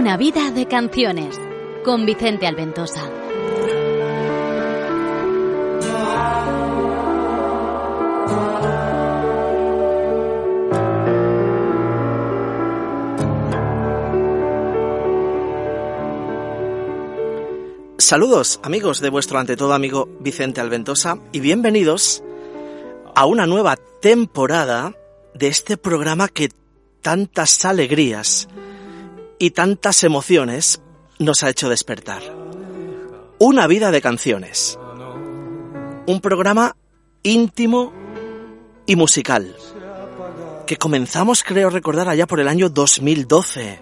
Una vida de canciones con Vicente Alventosa. Saludos amigos de vuestro ante todo amigo Vicente Alventosa y bienvenidos a una nueva temporada de este programa que tantas alegrías y tantas emociones nos ha hecho despertar. Una vida de canciones. Un programa íntimo y musical que comenzamos creo recordar allá por el año 2012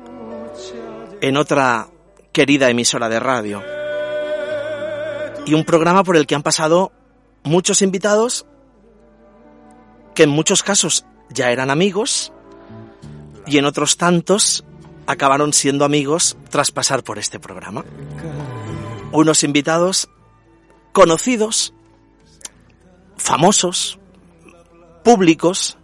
en otra querida emisora de radio. Y un programa por el que han pasado muchos invitados que en muchos casos ya eran amigos y en otros tantos acabaron siendo amigos tras pasar por este programa. Unos invitados conocidos, famosos, públicos,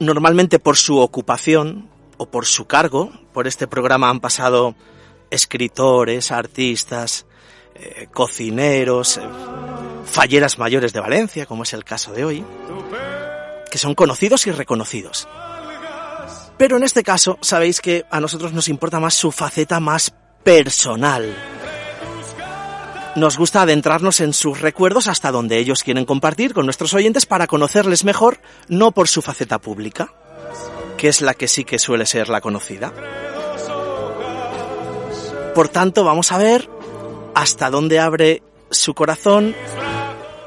normalmente por su ocupación o por su cargo. Por este programa han pasado escritores, artistas, eh, cocineros, eh, falleras mayores de Valencia, como es el caso de hoy, que son conocidos y reconocidos. Pero en este caso, sabéis que a nosotros nos importa más su faceta más personal. Nos gusta adentrarnos en sus recuerdos hasta donde ellos quieren compartir con nuestros oyentes para conocerles mejor, no por su faceta pública, que es la que sí que suele ser la conocida. Por tanto, vamos a ver hasta dónde abre su corazón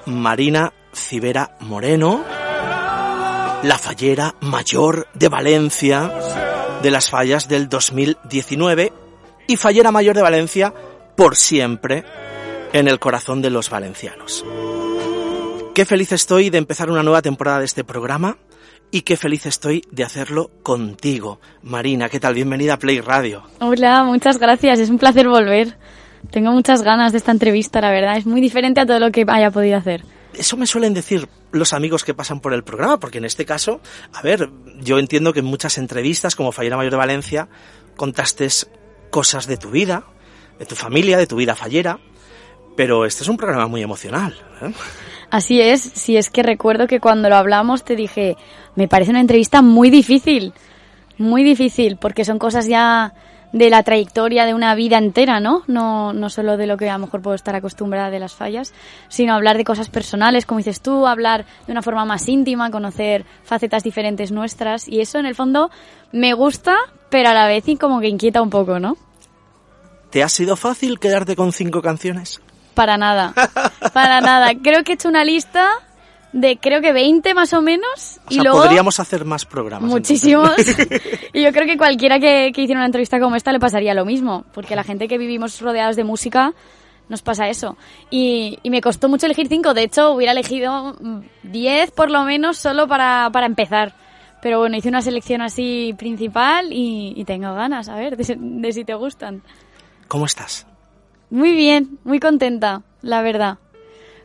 Marina Cibera Moreno la fallera mayor de Valencia de las fallas del 2019 y fallera mayor de Valencia por siempre en el corazón de los valencianos. Qué feliz estoy de empezar una nueva temporada de este programa y qué feliz estoy de hacerlo contigo. Marina, ¿qué tal? Bienvenida a Play Radio. Hola, muchas gracias. Es un placer volver. Tengo muchas ganas de esta entrevista, la verdad. Es muy diferente a todo lo que haya podido hacer. Eso me suelen decir los amigos que pasan por el programa, porque en este caso, a ver, yo entiendo que en muchas entrevistas, como Fallera Mayor de Valencia, contaste cosas de tu vida, de tu familia, de tu vida fallera, pero este es un programa muy emocional. ¿eh? Así es, si es que recuerdo que cuando lo hablamos te dije, me parece una entrevista muy difícil, muy difícil, porque son cosas ya de la trayectoria de una vida entera, ¿no? ¿no? No solo de lo que a lo mejor puedo estar acostumbrada de las fallas, sino hablar de cosas personales, como dices tú, hablar de una forma más íntima, conocer facetas diferentes nuestras y eso en el fondo me gusta, pero a la vez y como que inquieta un poco, ¿no? ¿Te ha sido fácil quedarte con cinco canciones? Para nada, para nada. Creo que he hecho una lista de creo que 20 más o menos. y luego podríamos hacer más programas. Muchísimos. y yo creo que cualquiera que, que, hiciera una entrevista como esta le pasaría lo mismo, porque la gente que vivimos rodeados de música nos pasa eso. Y, y me costó mucho elegir 5, de hecho hubiera elegido 10 por lo menos solo para, para empezar. Pero bueno, hice una selección así principal y, y tengo ganas, a ver, de, de si te gustan. ¿Cómo estás? Muy bien, muy contenta, la verdad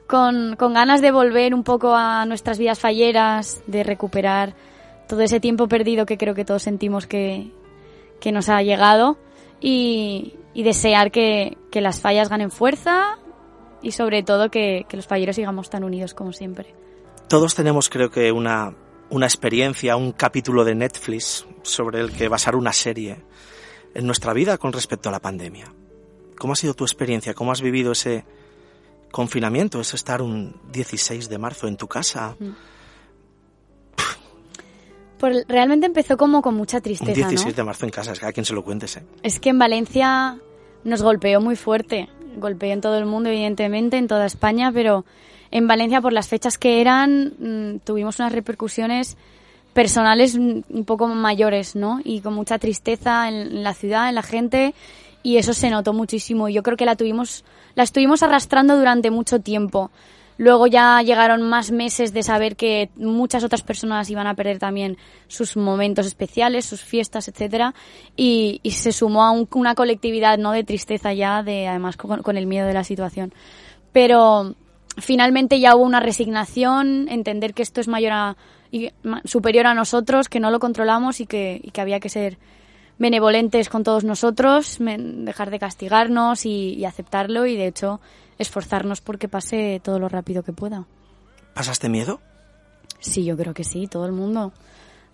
con, con ganas de volver un poco a nuestras vidas falleras, de recuperar todo ese tiempo perdido que creo que todos sentimos que, que nos ha llegado y, y desear que, que, las fallas ganen fuerza y sobre todo que, que, los falleros sigamos tan unidos como siempre. Todos tenemos creo que una, una experiencia, un capítulo de Netflix sobre el que basar una serie en nuestra vida con respecto a la pandemia. ¿Cómo ha sido tu experiencia? ¿Cómo has vivido ese, confinamiento, es estar un 16 de marzo en tu casa. Pues realmente empezó como con mucha tristeza. Un 16 de marzo en casa, es que a quien se lo cuentes. ¿eh? Es que en Valencia nos golpeó muy fuerte. Golpeó en todo el mundo, evidentemente, en toda España, pero en Valencia, por las fechas que eran, mmm, tuvimos unas repercusiones personales un poco mayores, ¿no? Y con mucha tristeza en la ciudad, en la gente, y eso se notó muchísimo. Yo creo que la tuvimos la estuvimos arrastrando durante mucho tiempo. Luego ya llegaron más meses de saber que muchas otras personas iban a perder también sus momentos especiales, sus fiestas, etcétera, y, se sumó a un, una colectividad no de tristeza ya, de además con, el miedo de la situación. Pero finalmente ya hubo una resignación, entender que esto es mayor a, superior a nosotros, que no lo controlamos y que, y que había que ser benevolentes con todos nosotros, dejar de castigarnos y, aceptarlo y de hecho esforzarnos porque pase todo lo rápido que pueda. ¿Pasaste miedo? Sí, yo creo que sí, todo el mundo.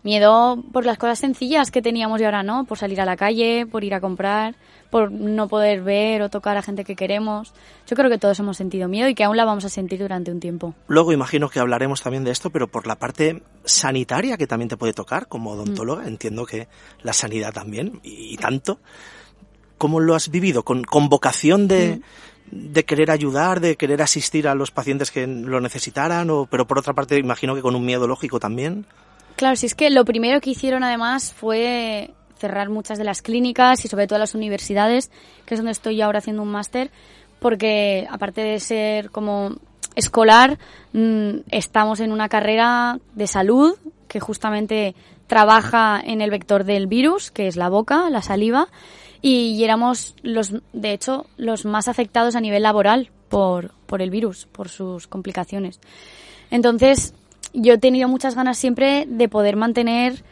Miedo por las cosas sencillas que teníamos y ahora no, por salir a la calle, por ir a comprar, por no poder ver o tocar a gente que queremos. Yo creo que todos hemos sentido miedo y que aún la vamos a sentir durante un tiempo. Luego imagino que hablaremos también de esto, pero por la parte sanitaria que también te puede tocar como odontóloga, entiendo que la sanidad también, y, tanto. ¿Cómo lo has vivido? ¿Con, con vocación de, de querer ayudar, de querer asistir a los pacientes que lo necesitaran, o, pero por otra parte imagino que con un miedo lógico también? Claro, si es que lo primero que hicieron además fue cerrar muchas de las clínicas y sobre todo las universidades, que es donde estoy ahora haciendo un máster, porque aparte de ser como escolar, mm, estamos en una carrera de salud que justamente trabaja en el vector del virus, que es la boca, la saliva, y éramos los, de hecho, los más afectados a nivel laboral por, por el virus, por sus complicaciones. Entonces, yo he tenido muchas ganas siempre de poder mantener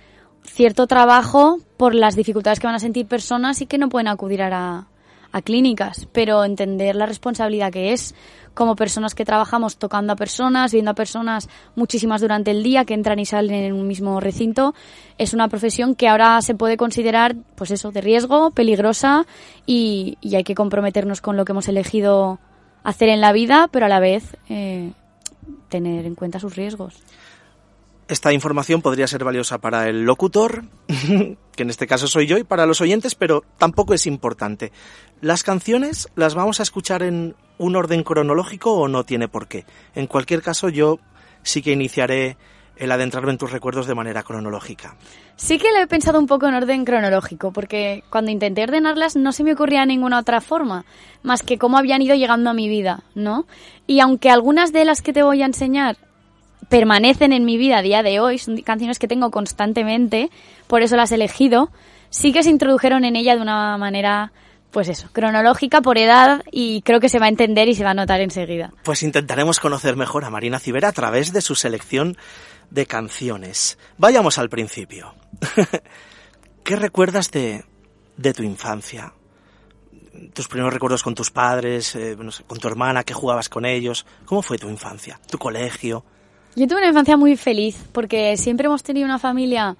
cierto trabajo por las dificultades que van a sentir personas y que no pueden acudir a, a clínicas, pero entender la responsabilidad que es como personas que trabajamos tocando a personas, viendo a personas muchísimas durante el día que entran y salen en un mismo recinto, es una profesión que ahora se puede considerar, pues eso, de riesgo, peligrosa y, y hay que comprometernos con lo que hemos elegido hacer en la vida, pero a la vez eh, tener en cuenta sus riesgos. Esta información podría ser valiosa para el locutor, que en este caso soy yo, y para los oyentes, pero tampoco es importante. ¿Las canciones las vamos a escuchar en un orden cronológico o no tiene por qué? En cualquier caso, yo sí que iniciaré el adentrarme en tus recuerdos de manera cronológica. Sí que lo he pensado un poco en orden cronológico, porque cuando intenté ordenarlas no se me ocurría ninguna otra forma, más que cómo habían ido llegando a mi vida, ¿no? Y aunque algunas de las que te voy a enseñar permanecen en mi vida a día de hoy, son canciones que tengo constantemente, por eso las he elegido, sí que se introdujeron en ella de una manera, pues eso, cronológica por edad y creo que se va a entender y se va a notar enseguida. Pues intentaremos conocer mejor a Marina Cibera a través de su selección de canciones. Vayamos al principio. ¿Qué recuerdas de, de tu infancia? tus primeros recuerdos con tus padres, eh, con tu hermana, que jugabas con ellos. ¿Cómo fue tu infancia? ¿Tu colegio? Yo tuve una infancia muy feliz porque siempre hemos tenido una familia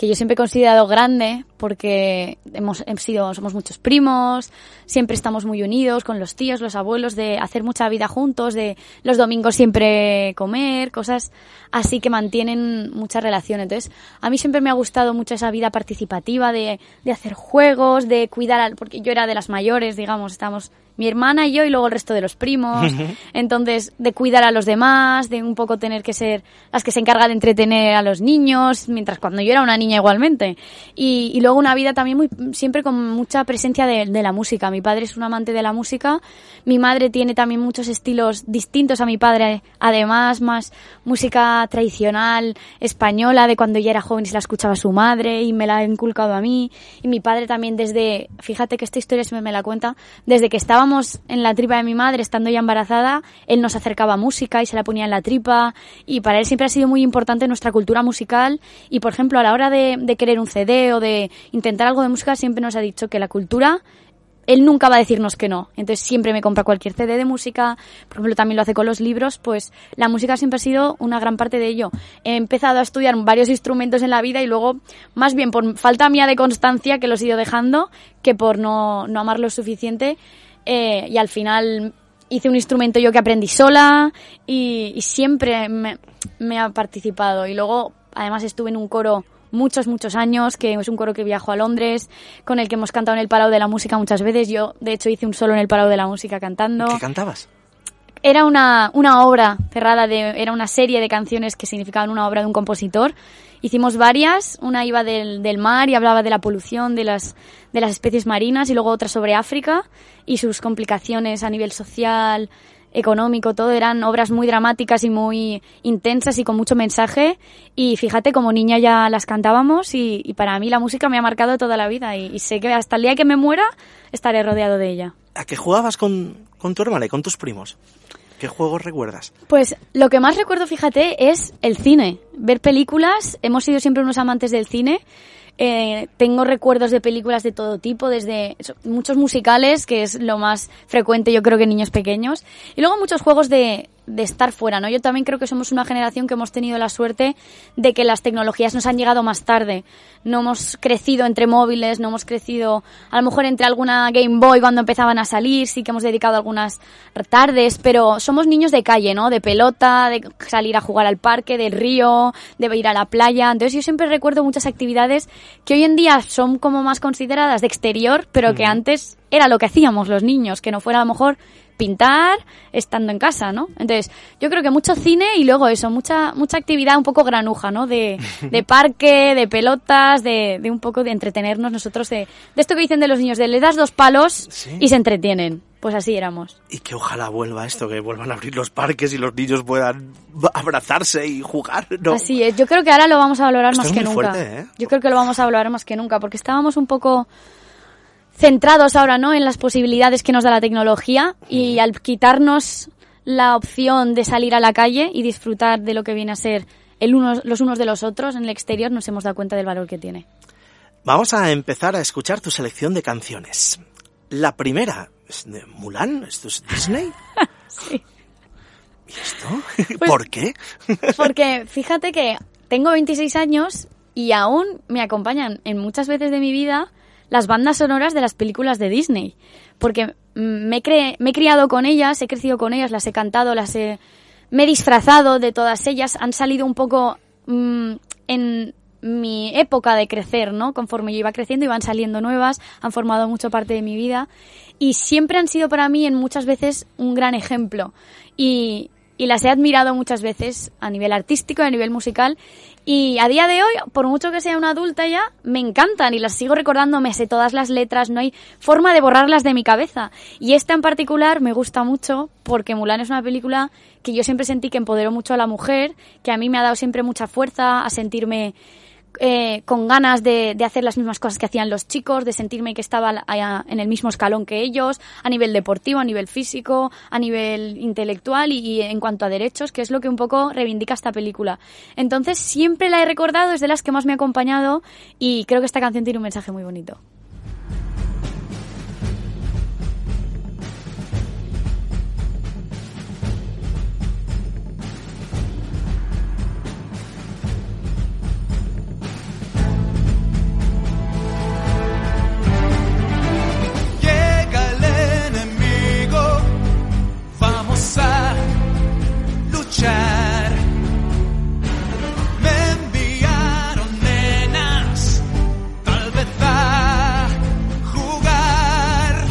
que yo siempre he considerado grande porque hemos, sido, somos muchos primos, siempre estamos muy unidos con los tíos, los abuelos, de hacer mucha vida juntos, de los domingos siempre comer, cosas así que mantienen mucha relación. Entonces, a mí siempre me ha gustado mucho esa vida participativa de, de hacer juegos, de cuidar, al, porque yo era de las mayores, digamos, estamos mi hermana y yo y luego el resto de los primos. Entonces, de cuidar a los demás, de un poco tener que ser las que se encargan de entretener a los niños, mientras cuando yo era una niña igualmente. Y, y luego una vida también muy, siempre con mucha presencia de, de, la música. Mi padre es un amante de la música, mi madre tiene también muchos estilos distintos a mi padre, además más música tradicional española de cuando ella era joven y se la escuchaba su madre y me la ha inculcado a mí. Y mi padre también desde, fíjate que esta historia se me, me la cuenta, desde que estábamos en la tripa de mi madre, estando ya embarazada, él nos acercaba música y se la ponía en la tripa. Y para él siempre ha sido muy importante nuestra cultura musical. Y, por ejemplo, a la hora de, de querer un CD o de intentar algo de música, siempre nos ha dicho que la cultura él nunca va a decirnos que no. Entonces siempre me compra cualquier CD de música, por ejemplo también lo hace con los libros, pues la música siempre ha sido una gran parte de ello. He empezado a estudiar varios instrumentos en la vida y luego, más bien por falta mía de constancia que los he ido dejando, que por no, no amarlo suficiente, eh, y al final hice un instrumento yo que aprendí sola y, siempre me, ha participado. Y luego, además, estuve en un coro muchos, muchos años, que es un coro que viajó a Londres, con el que hemos cantado en el Palau de la Música muchas veces. Yo, de hecho, hice un solo en el Palau de la Música cantando. ¿Qué cantabas? Era una, una obra cerrada, de, era una serie de canciones que significaban una obra de un compositor Hicimos varias, una iba del, del, mar y hablaba de la polución de las, de las especies marinas y luego otra sobre África y sus complicaciones a nivel social, económico, todo eran obras muy dramáticas y muy intensas y con mucho mensaje y fíjate como niña ya las cantábamos y, y para mí la música me ha marcado toda la vida y, sé que hasta el día que me muera estaré rodeado de ella. ¿A qué jugabas con, con tu hermana y con tus primos? ¿Qué juegos recuerdas? Pues lo que más recuerdo, fíjate, es el cine. Ver películas. Hemos sido siempre unos amantes del cine. Eh, tengo recuerdos de películas de todo tipo, desde muchos musicales, que es lo más frecuente yo creo que en niños pequeños, y luego muchos juegos de, de estar fuera, ¿no? Yo también creo que somos una generación que hemos tenido la suerte de que las tecnologías nos han llegado más tarde. No hemos crecido entre móviles, no hemos crecido a lo mejor entre alguna Game Boy cuando empezaban a salir, sí que hemos dedicado algunas tardes, pero somos niños de calle, ¿no? De pelota, de salir a jugar al parque, del río, de ir a la playa. Entonces yo siempre recuerdo muchas actividades que hoy en día son como más consideradas de exterior, pero que antes era lo que hacíamos los niños, que no fuera a lo mejor pintar estando en casa, ¿no? Entonces, yo creo que mucho cine y luego eso, mucha mucha actividad un poco granuja, ¿no? De, de parque, de pelotas, de, de, un poco de entretenernos nosotros, de, de esto que dicen de los niños, de le das dos palos ¿Sí? y se entretienen. Pues así éramos. Y que ojalá vuelva esto, que vuelvan a abrir los parques y los niños puedan abrazarse y jugar, ¿no? Así es, yo creo que ahora lo vamos a valorar Esto más es que muy nunca. fuerte, ¿eh? Yo creo que lo vamos a valorar más que nunca, porque estábamos un poco centrados ahora, ¿no? En las posibilidades que nos da la tecnología y al quitarnos la opción de salir a la calle y disfrutar de lo que viene a ser el unos, los unos de los otros en el exterior, nos hemos dado cuenta del valor que tiene. Vamos a empezar a escuchar tu selección de canciones. La primera es de Mulan, ¿esto es Disney? Sí. ¿Y esto? ¿Por qué? Porque fíjate que tengo 26 años y aún me acompañan en muchas veces de mi vida las bandas sonoras de las películas de Disney. Porque me me he criado con ellas, he crecido con ellas, las he cantado, las he, me he disfrazado de todas ellas. Han salido un poco mmm, en mi época de crecer, ¿no? Conforme yo iba creciendo, iban saliendo nuevas, han formado mucho parte de mi vida y siempre han sido para mí en muchas veces un gran ejemplo. Y, y las he admirado muchas veces a nivel artístico, a nivel musical. Y a día de hoy, por mucho que sea una adulta ya, me encantan y las sigo recordando, me sé todas las letras, no hay forma de borrarlas de mi cabeza. Y esta en particular me gusta mucho porque Mulan es una película que yo siempre sentí que empoderó mucho a la mujer, que a mí me ha dado siempre mucha fuerza a sentirme eh, con ganas de, de, hacer las mismas cosas que hacían los chicos, de sentirme que estaba en el mismo escalón que ellos, a nivel deportivo, a nivel físico, a nivel intelectual y, y, en cuanto a derechos, que es lo que un poco reivindica esta película. Entonces siempre la he recordado, es de las que más me ha acompañado y creo que esta canción tiene un mensaje muy bonito. Me enviaron nenas, tal vez a jugar.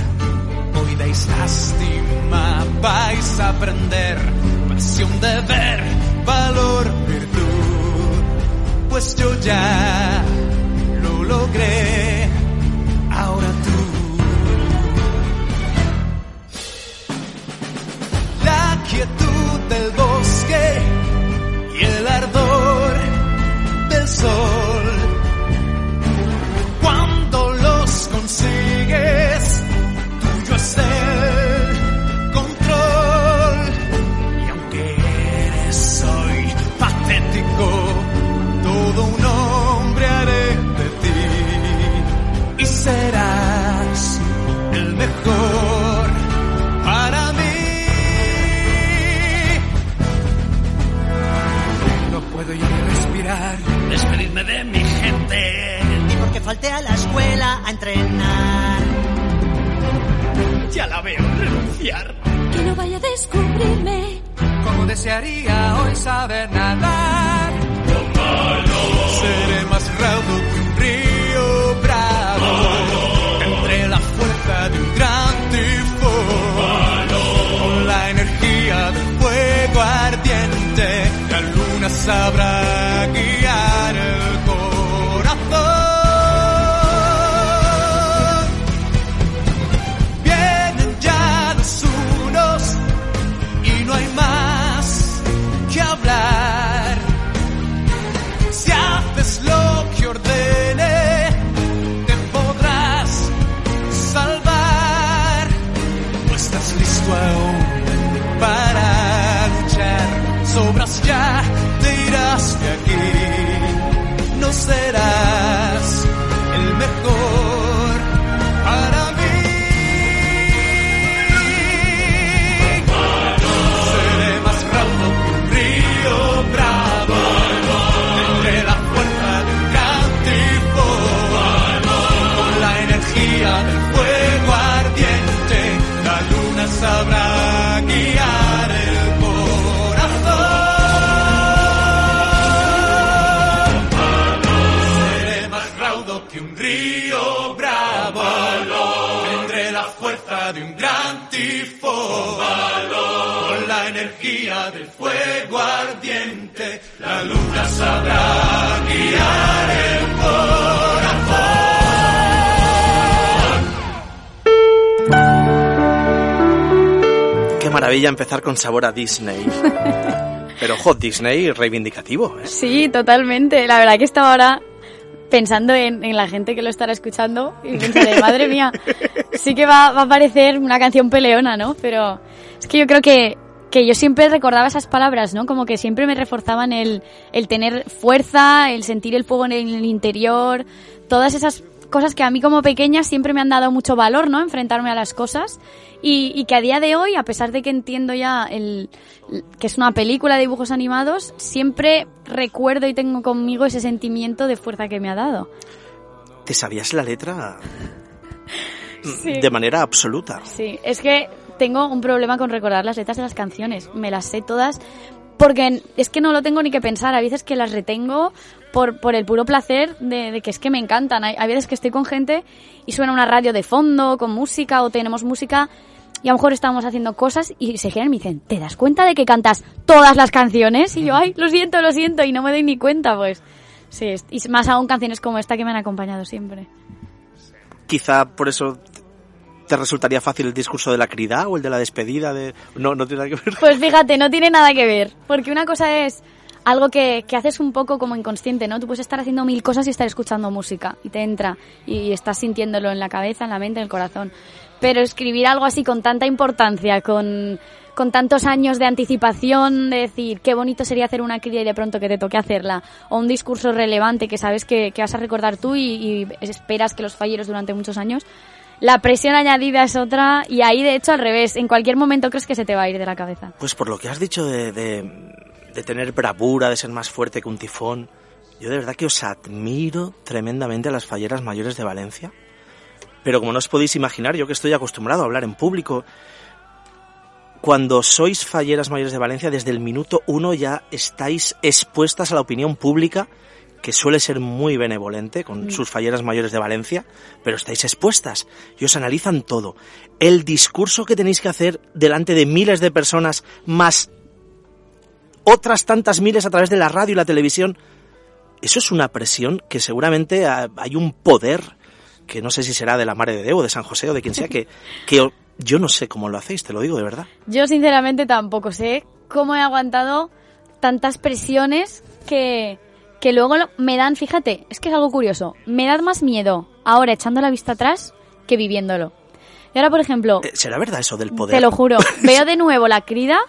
Hoy dais lástima, vais a aprender pasión de ver, valor, virtud. Pues yo ya lo logré, del hoy saber nadar. Seré más raudo que un río bravo. Entre la fuerza de un gran tifón. Con la energía del fuego ardiente. La luna sabrá energía del fuego ardiente, la luna sabrá guiar el corazón. Qué maravilla empezar con sabor a Disney. Pero ojo, Disney reivindicativo, ¿eh? Sí, totalmente. La verdad que estaba ahora pensando en, en la gente que lo estará escuchando y pensaré, madre mía, sí que va, va a parecer una canción peleona, ¿no? Pero es que yo creo que, que yo siempre recordaba esas palabras, ¿no? Como que siempre me reforzaban el, el tener fuerza, el sentir el fuego en el interior, todas esas cosas que a mí como pequeña siempre me han dado mucho valor, ¿no? Enfrentarme a las cosas y, y que a día de hoy, a pesar de que entiendo ya el, que es una película de dibujos animados, siempre recuerdo y tengo conmigo ese sentimiento de fuerza que me ha dado. ¿Te sabías la letra Sí. de manera absoluta? Sí, es que tengo un problema con recordar las letras de las canciones. Me las sé todas porque es que no lo tengo ni que pensar. A veces que las retengo por, por el puro placer de, de que es que me encantan. Hay, hay veces que estoy con gente y suena una radio de fondo con música o tenemos música y a lo mejor estamos haciendo cosas y se giran y me dicen, ¿te das cuenta de que cantas todas las canciones? Y yo, ay, lo siento, lo siento, y no me doy ni cuenta, pues. Sí, y más aún canciones como esta que me han acompañado siempre. Quizá por eso te resultaría fácil el discurso de la crida o el de la despedida de... No, no tiene nada que ver. Pues fíjate, no tiene nada que ver. Porque una cosa es algo que, que haces un poco como inconsciente, ¿no? Tú puedes estar haciendo mil cosas y estar escuchando música y te entra y estás sintiéndolo en la cabeza, en la mente, en el corazón. Pero escribir algo así con tanta importancia, con, con tantos años de anticipación, de decir qué bonito sería hacer una cría y de pronto que te toque hacerla, o un discurso relevante que sabes que, que vas a recordar tú y, y esperas que los falleros durante muchos años, la presión añadida es otra y ahí de hecho al revés, en cualquier momento crees que se te va a ir de la cabeza. Pues por lo que has dicho de, de, de tener bravura, de ser más fuerte que un tifón, yo de verdad que os admiro tremendamente a las falleras mayores de Valencia. Pero como no os podéis imaginar, yo que estoy acostumbrado a hablar en público, cuando sois falleras mayores de Valencia, desde el minuto uno ya estáis expuestas a la opinión pública, que suele ser muy benevolente con sus falleras mayores de Valencia, pero estáis expuestas y os analizan todo. El discurso que tenéis que hacer delante de miles de personas, más otras tantas miles a través de la radio y la televisión, eso es una presión que seguramente ah, hay un poder que no sé si será de la Mare de Deu, de San José o de quien sea, que, que yo no sé cómo lo hacéis, te lo digo de verdad. Yo sinceramente tampoco sé cómo he aguantado tantas presiones que, que luego me dan, fíjate, es que es algo curioso, me da más miedo ahora echando la vista atrás que viviéndolo. Y ahora, por ejemplo, Eh, ¿Será verdad eso del poder? te lo juro, veo de nuevo la crida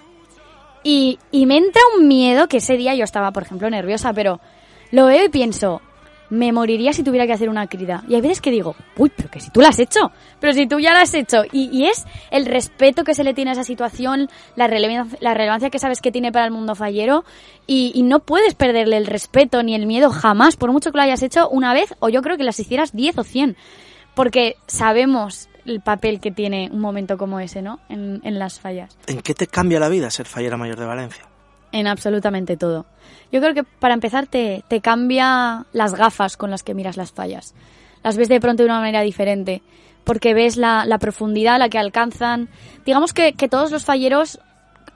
y, y me entra un miedo que ese día yo estaba, por ejemplo, nerviosa, pero lo veo y pienso, me moriría si tuviera que hacer una crida. Y hay veces que digo, uy, pero que si tú la has hecho, pero si tú ya la has hecho. Y, y es el respeto que se le tiene a esa situación, la relevancia, la relevancia que sabes que tiene para el mundo fallero, y, no puedes perderle el respeto ni el miedo jamás, por mucho que lo hayas hecho una vez, o yo creo que las hicieras 10 o 100, porque sabemos el papel que tiene un momento como ese, ¿no? En, en las fallas. ¿En qué te cambia la vida ser fallera mayor de Valencia? En absolutamente todo. Yo creo que para empezar te, te cambia las gafas con las que miras las fallas. Las ves de pronto de una manera diferente, porque ves la, la profundidad a la que alcanzan. Digamos que, que todos los falleros,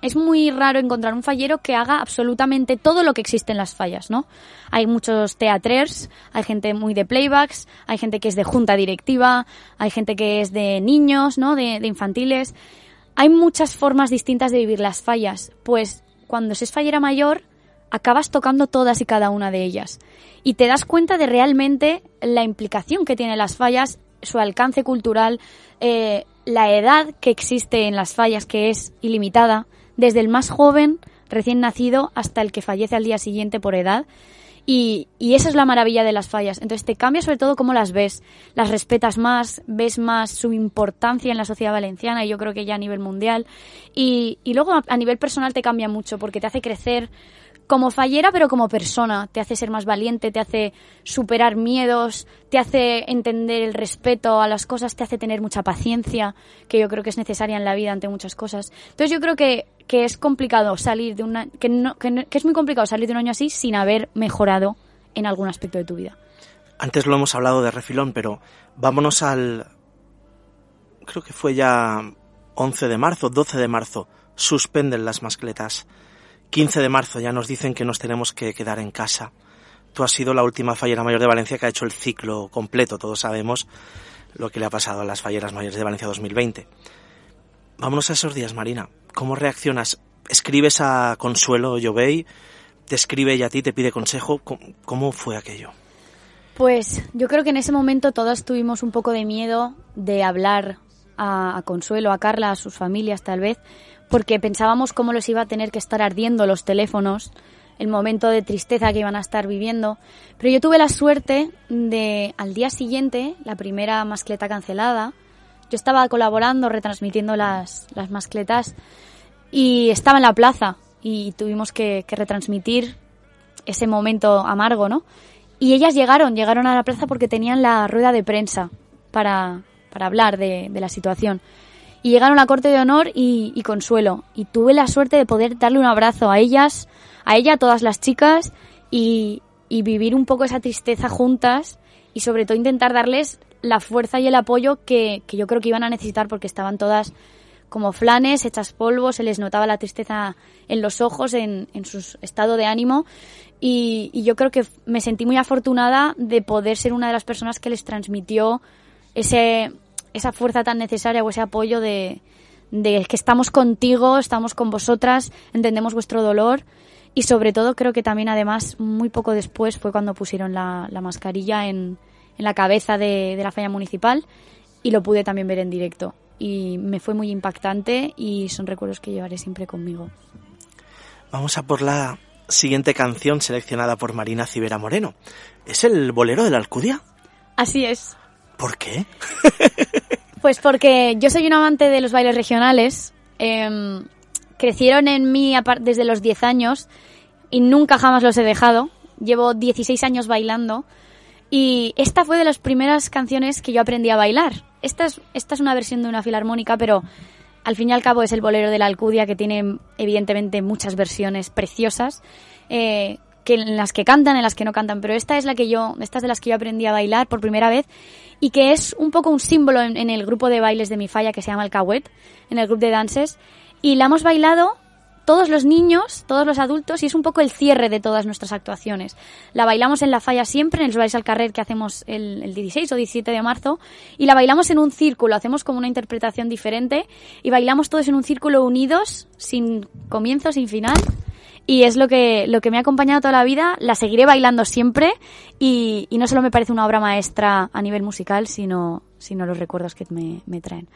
es muy raro encontrar un fallero que haga absolutamente todo lo que existe en las fallas, ¿no? Hay muchos teatrers, hay gente muy de playbacks, hay gente que es de junta directiva, hay gente que es de niños, ¿no? De, de infantiles. Hay muchas formas distintas de vivir las fallas, pues cuando se es fallera mayor acabas tocando todas y cada una de ellas y te das cuenta de realmente la implicación que tienen las fallas, su alcance cultural, eh, la edad que existe en las fallas que es ilimitada, desde el más joven recién nacido hasta el que fallece al día siguiente por edad. Y, y esa es la maravilla de las fallas. Entonces te cambia sobre todo cómo las ves. Las respetas más, ves más su importancia en la sociedad valenciana y yo creo que ya a nivel mundial. Y, y luego a, nivel personal te cambia mucho porque te hace crecer como fallera, pero como persona. Te hace ser más valiente, te hace superar miedos, te hace entender el respeto a las cosas, te hace tener mucha paciencia, que yo creo que es necesaria en la vida ante muchas cosas. Entonces yo creo que, que es complicado salir de una, que, no, que, que es muy complicado salir de un año así sin haber mejorado en algún aspecto de tu vida. Antes lo hemos hablado de refilón, pero vámonos al... Creo que fue ya 11 de marzo, 12 de marzo. Suspenden las mascletas. 15 de marzo ya nos dicen que nos tenemos que quedar en casa. Tú has sido la última fallera mayor de Valencia que ha hecho el ciclo completo. Todos sabemos lo que le ha pasado a las falleras mayores de Valencia 2020. Vámonos a esos días, Marina. ¿Cómo reaccionas? ¿Escribes a Consuelo Llovey? ¿Te escribe ella a ti? ¿Te pide consejo? ¿Cómo, fue aquello? Pues yo creo que en ese momento todas tuvimos un poco de miedo de hablar a, a Consuelo, a Carla, a sus familias tal vez, porque pensábamos cómo los iba a tener que estar ardiendo los teléfonos, el momento de tristeza que iban a estar viviendo. Pero yo tuve la suerte de, al día siguiente, la primera mascleta cancelada, yo estaba colaborando, retransmitiendo las, las mascletas y estaba en la plaza y tuvimos que, retransmitir ese momento amargo, ¿no? Y ellas llegaron, llegaron a la plaza porque tenían la rueda de prensa para, para hablar de, la situación. Y llegaron a Corte de Honor y, Consuelo. Y tuve la suerte de poder darle un abrazo a ellas, a ella, a todas las chicas, y vivir un poco esa tristeza juntas y sobre todo intentar darles la fuerza y el apoyo que, que yo creo que iban a necesitar porque estaban todas como flanes, hechas polvo, se les notaba la tristeza en los ojos, en, en su estado de ánimo. Y, y yo creo que me sentí muy afortunada de poder ser una de las personas que les transmitió ese, esa fuerza tan necesaria o ese apoyo de, de que estamos contigo, estamos con vosotras, entendemos vuestro dolor. Y sobre todo creo que también además muy poco después fue cuando pusieron la, la mascarilla en, en la cabeza de, de la falla municipal y lo pude también ver en directo. Y me fue muy impactante y son recuerdos que llevaré siempre conmigo. Vamos a por la siguiente canción seleccionada por Marina Civera Moreno. ¿Es el bolero de la Alcudia? Así es. ¿Por qué? Pues porque yo soy un amante de los bailes regionales. em, crecieron en mí desde los 10 años y nunca jamás los he dejado. Llevo 16 años bailando y esta fue de las primeras canciones que yo aprendí a bailar. Esta es, esta es una versión de una filarmónica, pero al fin y al cabo es el bolero de la Alcudia que tiene evidentemente muchas versiones preciosas. eh, que en las que cantan, en las que no cantan, pero esta es la que yo, esta es de las que yo aprendí a bailar por primera vez y que es un poco un símbolo en, el grupo de bailes de mi falla que se llama el Cahuet, en el grupo de dances, y la hemos bailado todos los niños, todos los adultos, y es un poco el cierre de todas nuestras actuaciones. La bailamos en la falla siempre, en los bailes al carrer que hacemos el, el 16 o 17 de marzo, y la bailamos en un círculo, hacemos como una interpretación diferente, y bailamos todos en un círculo unidos, sin comienzo, sin final, y es lo que, lo que me ha acompañado toda la vida, la seguiré bailando siempre, y, no solo me parece una obra maestra a nivel musical, sino, sino los recuerdos que me traen.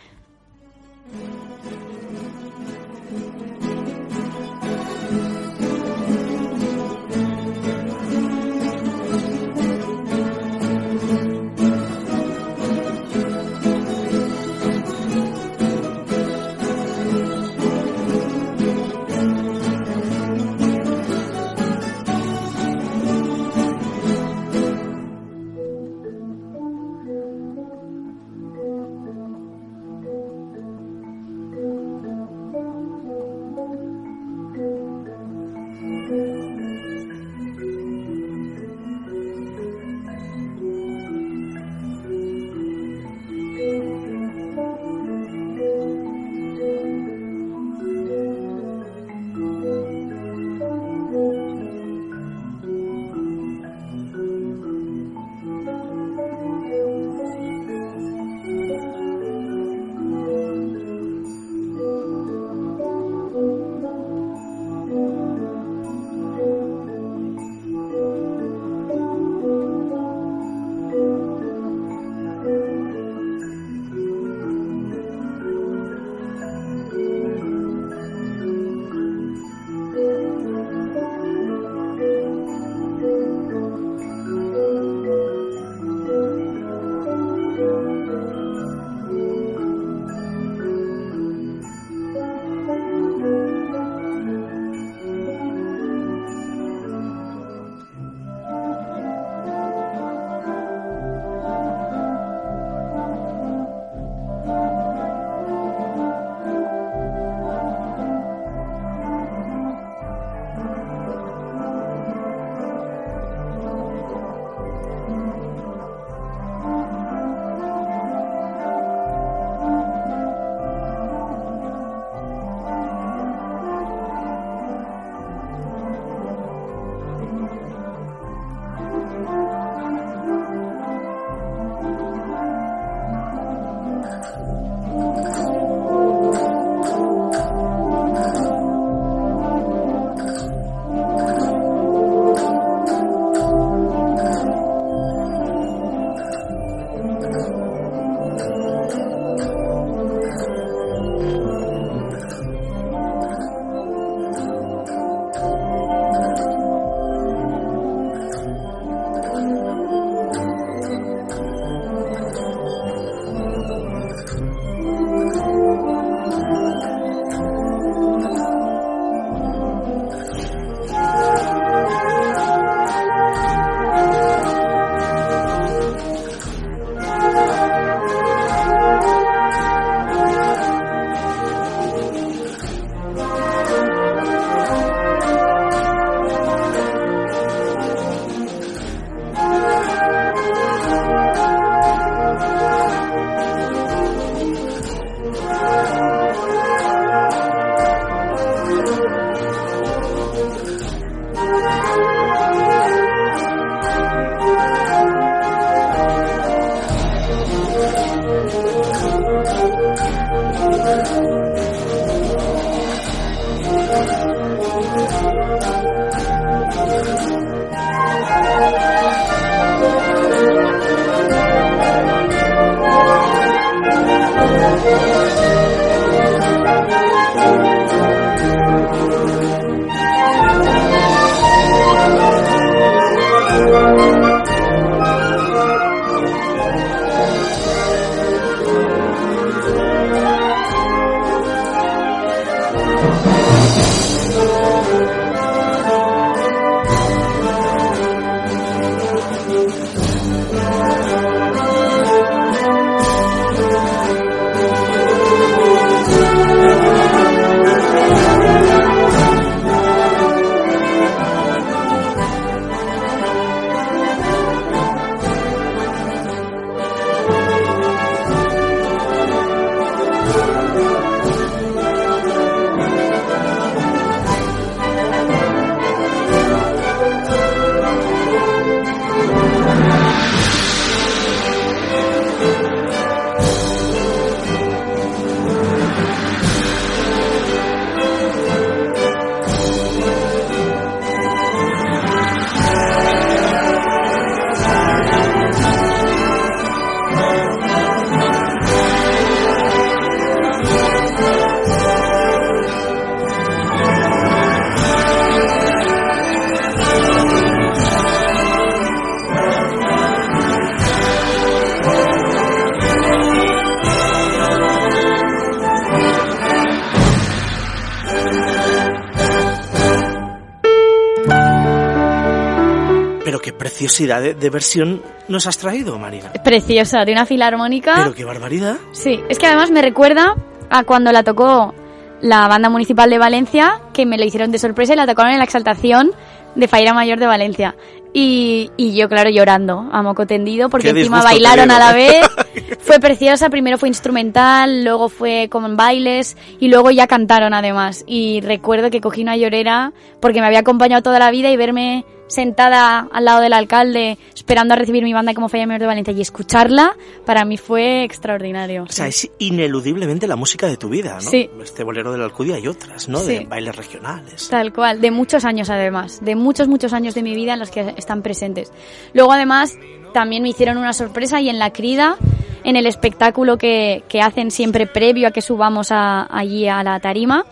De, de versión nos has traído, Marina. Preciosa, de una filarmónica. Pero qué barbaridad. Sí, es que además me recuerda a cuando la tocó la banda municipal de Valencia, que me lo hicieron de sorpresa y la tocaron en la exaltación de Faira Mayor de Valencia. Y, y yo, claro, llorando, a moco tendido, porque encima bailaron a la digo. vez. Fue preciosa, primero fue instrumental, luego fue como en bailes y luego ya cantaron además. Y recuerdo que cogí una llorera porque me había acompañado toda la vida y verme sentada al lado del alcalde esperando a recibir mi banda como Falla Mayor de Valencia y escucharla, para mí fue extraordinario. O sea, es ineludiblemente la música de tu vida, ¿no? Sí. Este bolero de la Alcudia y otras, ¿no? De Sí. bailes regionales. Tal cual, de muchos años además, de muchos, muchos años de mi vida en los que están presentes. Luego además también me hicieron una sorpresa y en la crida, en el espectáculo que, que hacen siempre previo a que subamos a- allí a la tarima,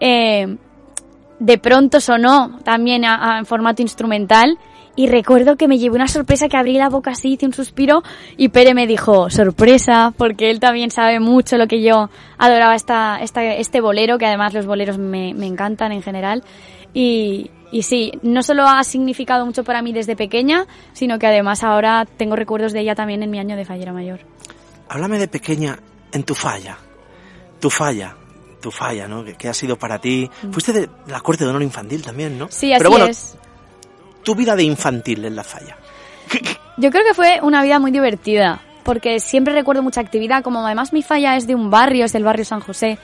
eh, de pronto sonó también en formato instrumental y recuerdo que me llevé una sorpresa que abrí la boca así, hice un suspiro y Pere me dijo, sorpresa, porque él también sabe mucho lo que yo adoraba esta, este bolero, que además los boleros me, me encantan en general. Y, y sí, no solo ha significado mucho para mí desde pequeña, sino que además ahora tengo recuerdos de ella también en mi año de fallera mayor. Háblame de pequeña en tu falla. Tu falla. Tu falla, ¿no? Que, que ha sido para ti. Fuiste de la corte de honor infantil también, ¿no? Mm. Sí, así Pero bueno, es. tu vida de infantil en la falla. Yo creo que fue una vida muy divertida, porque siempre recuerdo mucha actividad, como además mi falla es de un barrio, es del barrio San José,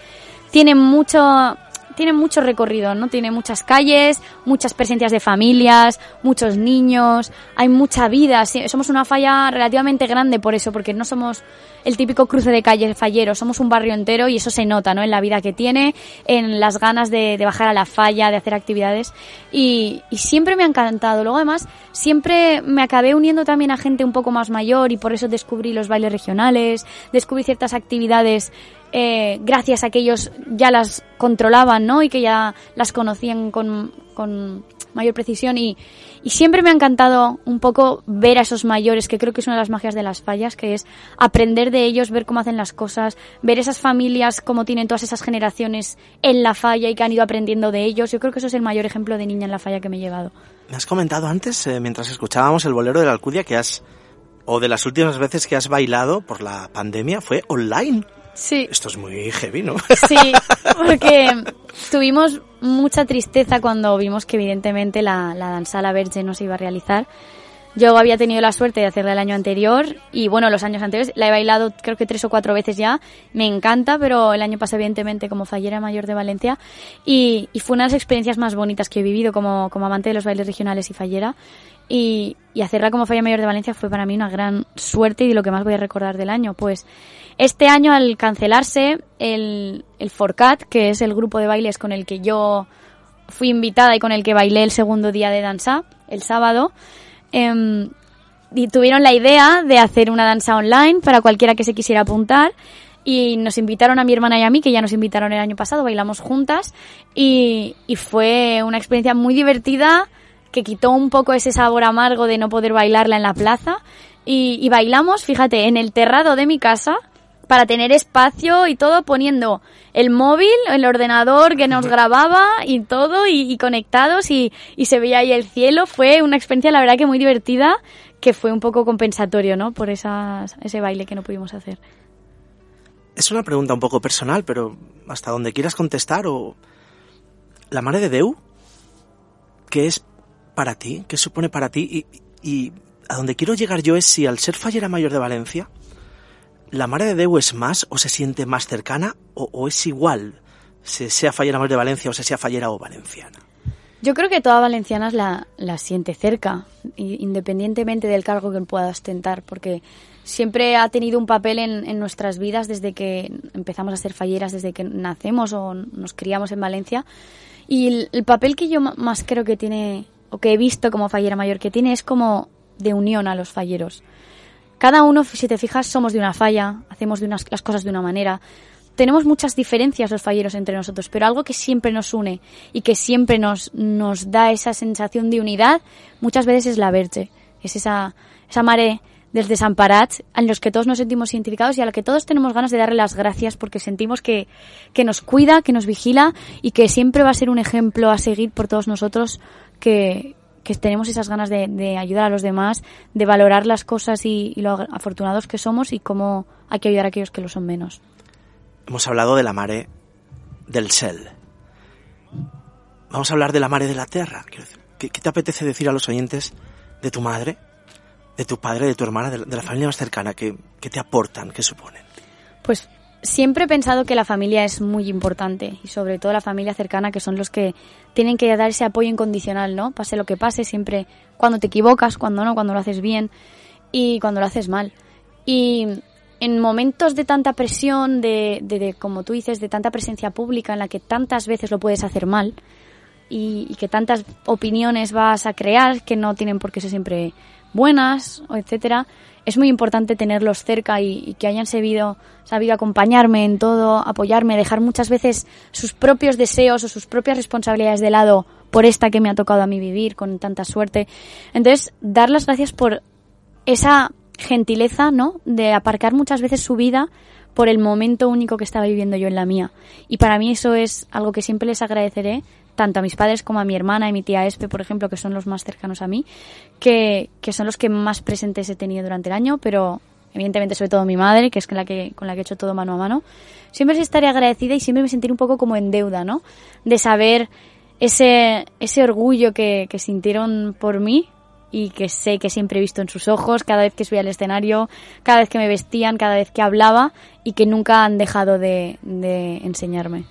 tiene mucho tiene mucho recorrido, ¿no? Tiene muchas calles, muchas presencias de familias, muchos niños, hay mucha vida. Somos una falla relativamente grande por eso, porque no somos el típico cruce de calles falleros, somos un barrio entero y eso se nota, ¿no? En la vida que tiene, en las ganas de, de bajar a la falla, de hacer actividades y, y siempre me ha encantado. Luego además siempre me acabé uniendo también a gente un poco más mayor y por eso descubrí los bailes regionales, descubrí ciertas actividades eh, gracias a que ellos ya las controlaban, ¿no? Y que ya las conocían con, con mayor precisión y, y siempre me ha encantado un poco ver a esos mayores, que creo que es una de las magias de las fallas, que es aprender de ellos, ver cómo hacen las cosas, ver esas familias, cómo tienen todas esas generaciones en la falla y que han ido aprendiendo de ellos. Yo creo que eso es el mayor ejemplo de niña en la falla que me he llevado. Me has comentado antes, eh, mientras escuchábamos el bolero de la Alcudia, que has, o de las últimas veces que has bailado por la pandemia, fue online. Sí. Esto es muy heavy, ¿no? Sí, porque tuvimos mucha tristeza cuando vimos que evidentemente la, la danza a la Verge no se iba a realizar. Yo había tenido la suerte de hacerla el año anterior y bueno, los años anteriores la he bailado creo que tres o cuatro veces ya. Me encanta, pero el año pasado evidentemente como fallera mayor de Valencia y, y fue una de las experiencias más bonitas que he vivido como, como amante de los bailes regionales y fallera. Y, y hacerla como falla mayor de Valencia fue para mí una gran suerte y de lo que más voy a recordar del año. Pues este año al cancelarse el, el Forcat, que es el grupo de bailes con el que yo fui invitada y con el que bailé el segundo día de danza, el sábado, em, y tuvieron la idea de hacer una danza online para cualquiera que se quisiera apuntar. y nos invitaron a mi hermana y a mí, que ya nos invitaron el año pasado, bailamos juntas y, y fue una experiencia muy divertida que quitó un poco ese sabor amargo de no poder bailarla en la plaza y, y bailamos, fíjate, en el terrado de mi casa para tener espacio y todo poniendo el móvil, el ordenador que nos grababa y todo y, y conectados y, y se veía ahí el cielo. Fue una experiencia la verdad que muy divertida que fue un poco compensatorio, ¿no? Por esas, ese baile que no pudimos hacer. Es una pregunta un poco personal, pero hasta donde quieras contestar o... La Mare de Deu, ¿qué es para ti? ¿Qué supone para ti? Y, y a donde quiero llegar yo es si al ser fallera mayor de Valencia, ¿la Mare de Deu es más o se siente más cercana o, es igual, se sea fallera mayor de Valencia o se sea fallera o valenciana? Yo creo que toda valenciana la, la siente cerca, independientemente del cargo que pueda ostentar, porque siempre ha tenido un papel en, en nuestras vidas desde que empezamos a ser falleras, desde que nacemos o nos criamos en Valencia. Y el, el papel que yo más creo que tiene, o que he visto como fallera mayor que tiene, es como de unión a los falleros. Cada uno, si te fijas, somos de una falla, hacemos de unas, las cosas de una manera. Tenemos muchas diferencias los falleros entre nosotros, pero algo que siempre nos une y que siempre nos, nos da esa sensación de unidad, muchas veces es la Verge. Es esa, esa mare dels desamparats en los que todos nos sentimos identificados y a la que todos tenemos ganas de darle las gracias porque sentimos que, que nos cuida, que nos vigila y que siempre va a ser un ejemplo a seguir por todos nosotros que, que tenemos esas ganas de, de ayudar a los demás, de valorar las cosas y, y lo afortunados que somos y cómo hay que ayudar a aquellos que lo son menos. Hemos hablado de la mare del cel. Vamos a hablar de la mare de la tierra. ¿Qué, qué te apetece decir a los oyentes de tu madre, de tu padre, de tu hermana, de, la- de la familia más cercana? ¿Qué, qué te aportan? ¿Qué suponen? Pues siempre he pensado que la familia es muy importante y sobre todo la familia cercana que son los que tienen que dar ese apoyo incondicional, ¿no? Pase lo que pase, siempre cuando te equivocas, cuando no, cuando lo haces bien y cuando lo haces mal. Y en momentos de tanta presión, de, de, de, como tú dices, de tanta presencia pública en la que tantas veces lo puedes hacer mal y, y que tantas opiniones vas a crear que no tienen por qué ser siempre buenas, etcétera, es muy importante tenerlos cerca y, que hayan sabido, sabido acompañarme en todo, apoyarme, dejar muchas veces sus propios deseos o sus propias responsabilidades de lado por esta que me ha tocado a mí vivir con tanta suerte. Entonces, dar las gracias por esa gentileza, ¿no? De aparcar muchas veces su vida por el momento único que estaba viviendo yo en la mía. Y para mí eso es algo que siempre les agradeceré, tanto a mis padres como a mi hermana y mi tía Espe, por ejemplo, que son los más cercanos a mí, que, que son los que más presentes he tenido durante el año, pero evidentemente sobre todo mi madre, que es con la que, con la que he hecho todo mano a mano. Siempre estaré agradecida y siempre me sentiré un poco como en deuda, ¿no? De saber ese, ese orgullo que, sintieron por mí y que sé que siempre he visto en sus ojos cada vez que subía al escenario, cada vez que me vestían, cada vez que hablaba y que nunca han dejado de, de enseñarme.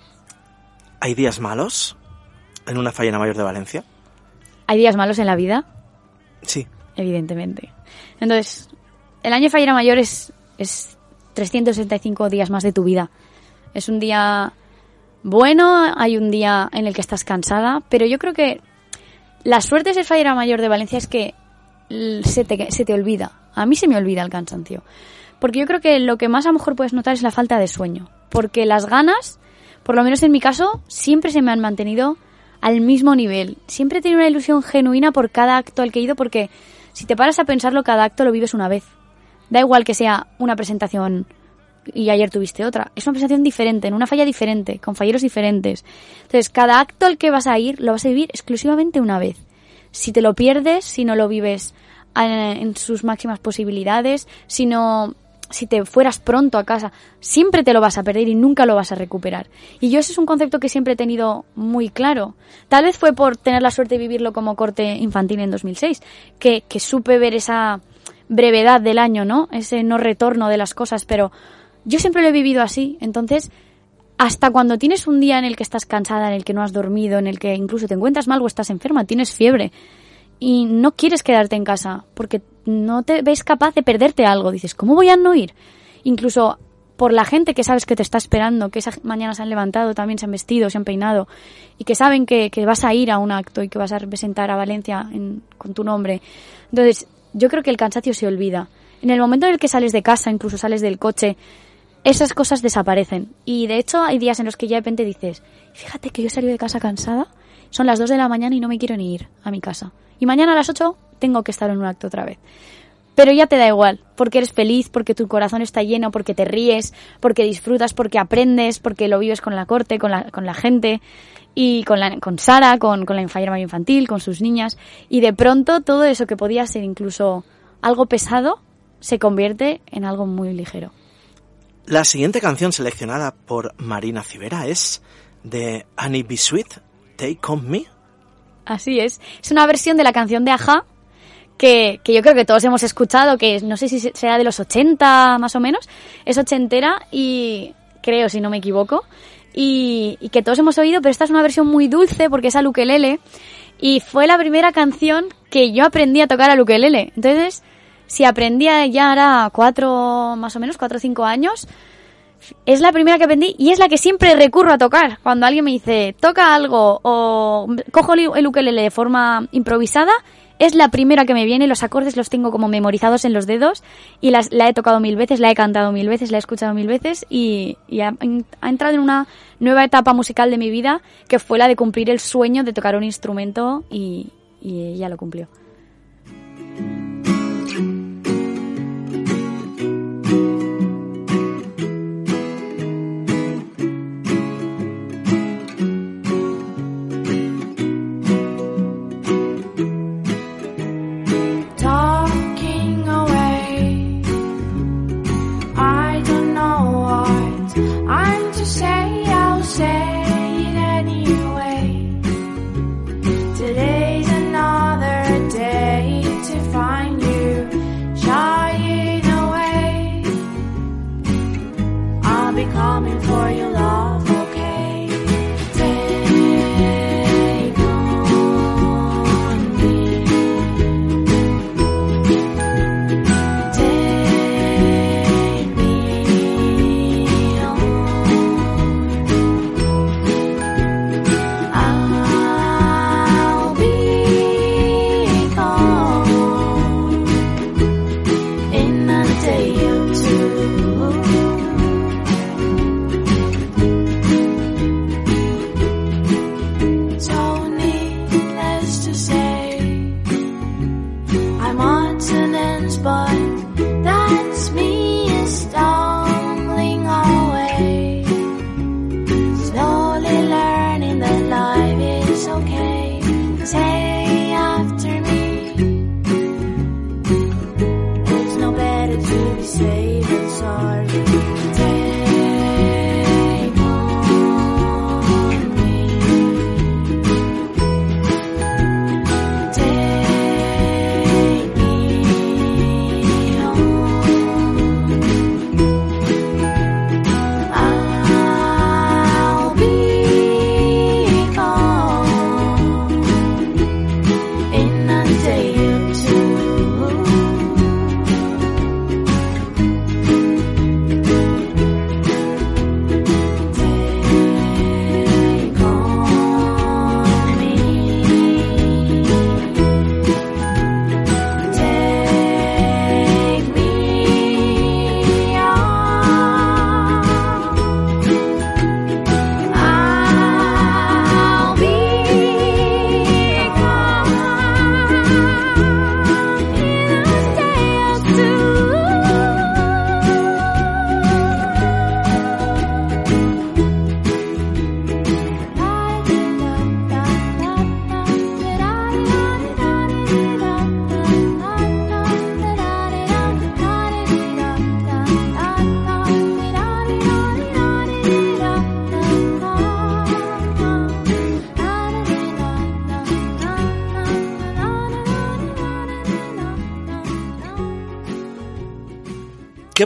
¿Hay días malos en una fallera mayor de Valencia? ¿Hay días malos en la vida? Sí. Evidentemente. Entonces, el año fallera mayor es, es 365 días más de tu vida. Es un día bueno, hay un día en el que estás cansada, pero yo creo que la suerte de ser fallera mayor de Valencia es que se te, se te olvida. A mí se me olvida el cansancio. Porque yo creo que lo que más a lo mejor puedes notar es la falta de sueño. Porque las ganas, por lo menos en mi caso, siempre se me han mantenido al mismo nivel. Siempre tenido una ilusión genuina por cada acto al que he ido porque si te paras a pensarlo, cada acto lo vives una vez. Da igual que sea una presentación y ayer tuviste otra. Es una presentación diferente, en una falla diferente, con falleros diferentes. Entonces, cada acto al que vas a ir lo vas a vivir exclusivamente una vez. Si te lo pierdes, si no lo vives eh, en sus máximas posibilidades, si no si te fueras pronto a casa, siempre te lo vas a perder y nunca lo vas a recuperar. Y yo ese es un concepto que siempre he tenido muy claro. Tal vez fue por tener la suerte de vivirlo como corte infantil en 2006, que, que supe ver esa brevedad del año, ¿no? Ese no retorno de las cosas, pero yo siempre lo he vivido así. Entonces, hasta cuando tienes un día en el que estás cansada, en el que no has dormido, en el que incluso te encuentras mal o estás enferma, tienes fiebre y no quieres quedarte en casa porque no te ves capaz de perderte algo, dices, ¿cómo voy a no ir? Incluso por la gente que sabes que te está esperando, que esa mañana se han levantado, también se han vestido, se han peinado y que saben que, que vas a ir a un acto y que vas a representar a Valencia en- con tu nombre. Entonces, yo creo que el cansancio se olvida. En el momento en el que sales de casa, incluso sales del coche, esas cosas desaparecen. Y de hecho hay días en los que ya de repente dices, fíjate que yo salido de casa cansada, son las 2 de la mañana y no me quiero ni ir a mi casa. Y mañana a las 8 tengo que estar en un acto otra vez. Pero ya te da igual, porque eres feliz, porque tu corazón está lleno, porque te ríes, porque disfrutas, porque aprendes, porque lo vives con la corte, con la, con la gente y con, la, con Sara, con, con la enfermera infantil, con sus niñas. Y de pronto todo eso que podía ser incluso algo pesado se convierte en algo muy ligero. La siguiente canción seleccionada por Marina Civera es de Annie B. Sweet, Take On Me. Así es. Es una versión de la canción de Aja que, que yo creo que todos hemos escuchado, que no sé si será de los 80 más o menos. Es ochentera y creo, si no me equivoco. Y, que todos hemos oído, pero esta es una versión muy dulce porque es a ukelele. Y fue la primera canción que yo aprendí a tocar al ukelele. Entonces, si aprendía ya ahora cuatro, más o menos, cuatro o cinco años, es la primera que aprendí y es la que siempre recurro a tocar. Cuando alguien me dice, toca algo o cojo el ukelele de forma improvisada, es la primera que me viene, los acordes los tengo como memorizados en los dedos y las, la he tocado mil veces, la he cantado mil veces, la he escuchado mil veces y, ha, entrado en una nueva etapa musical de mi vida que fue la de cumplir el sueño de tocar un instrumento y ya lo cumplió.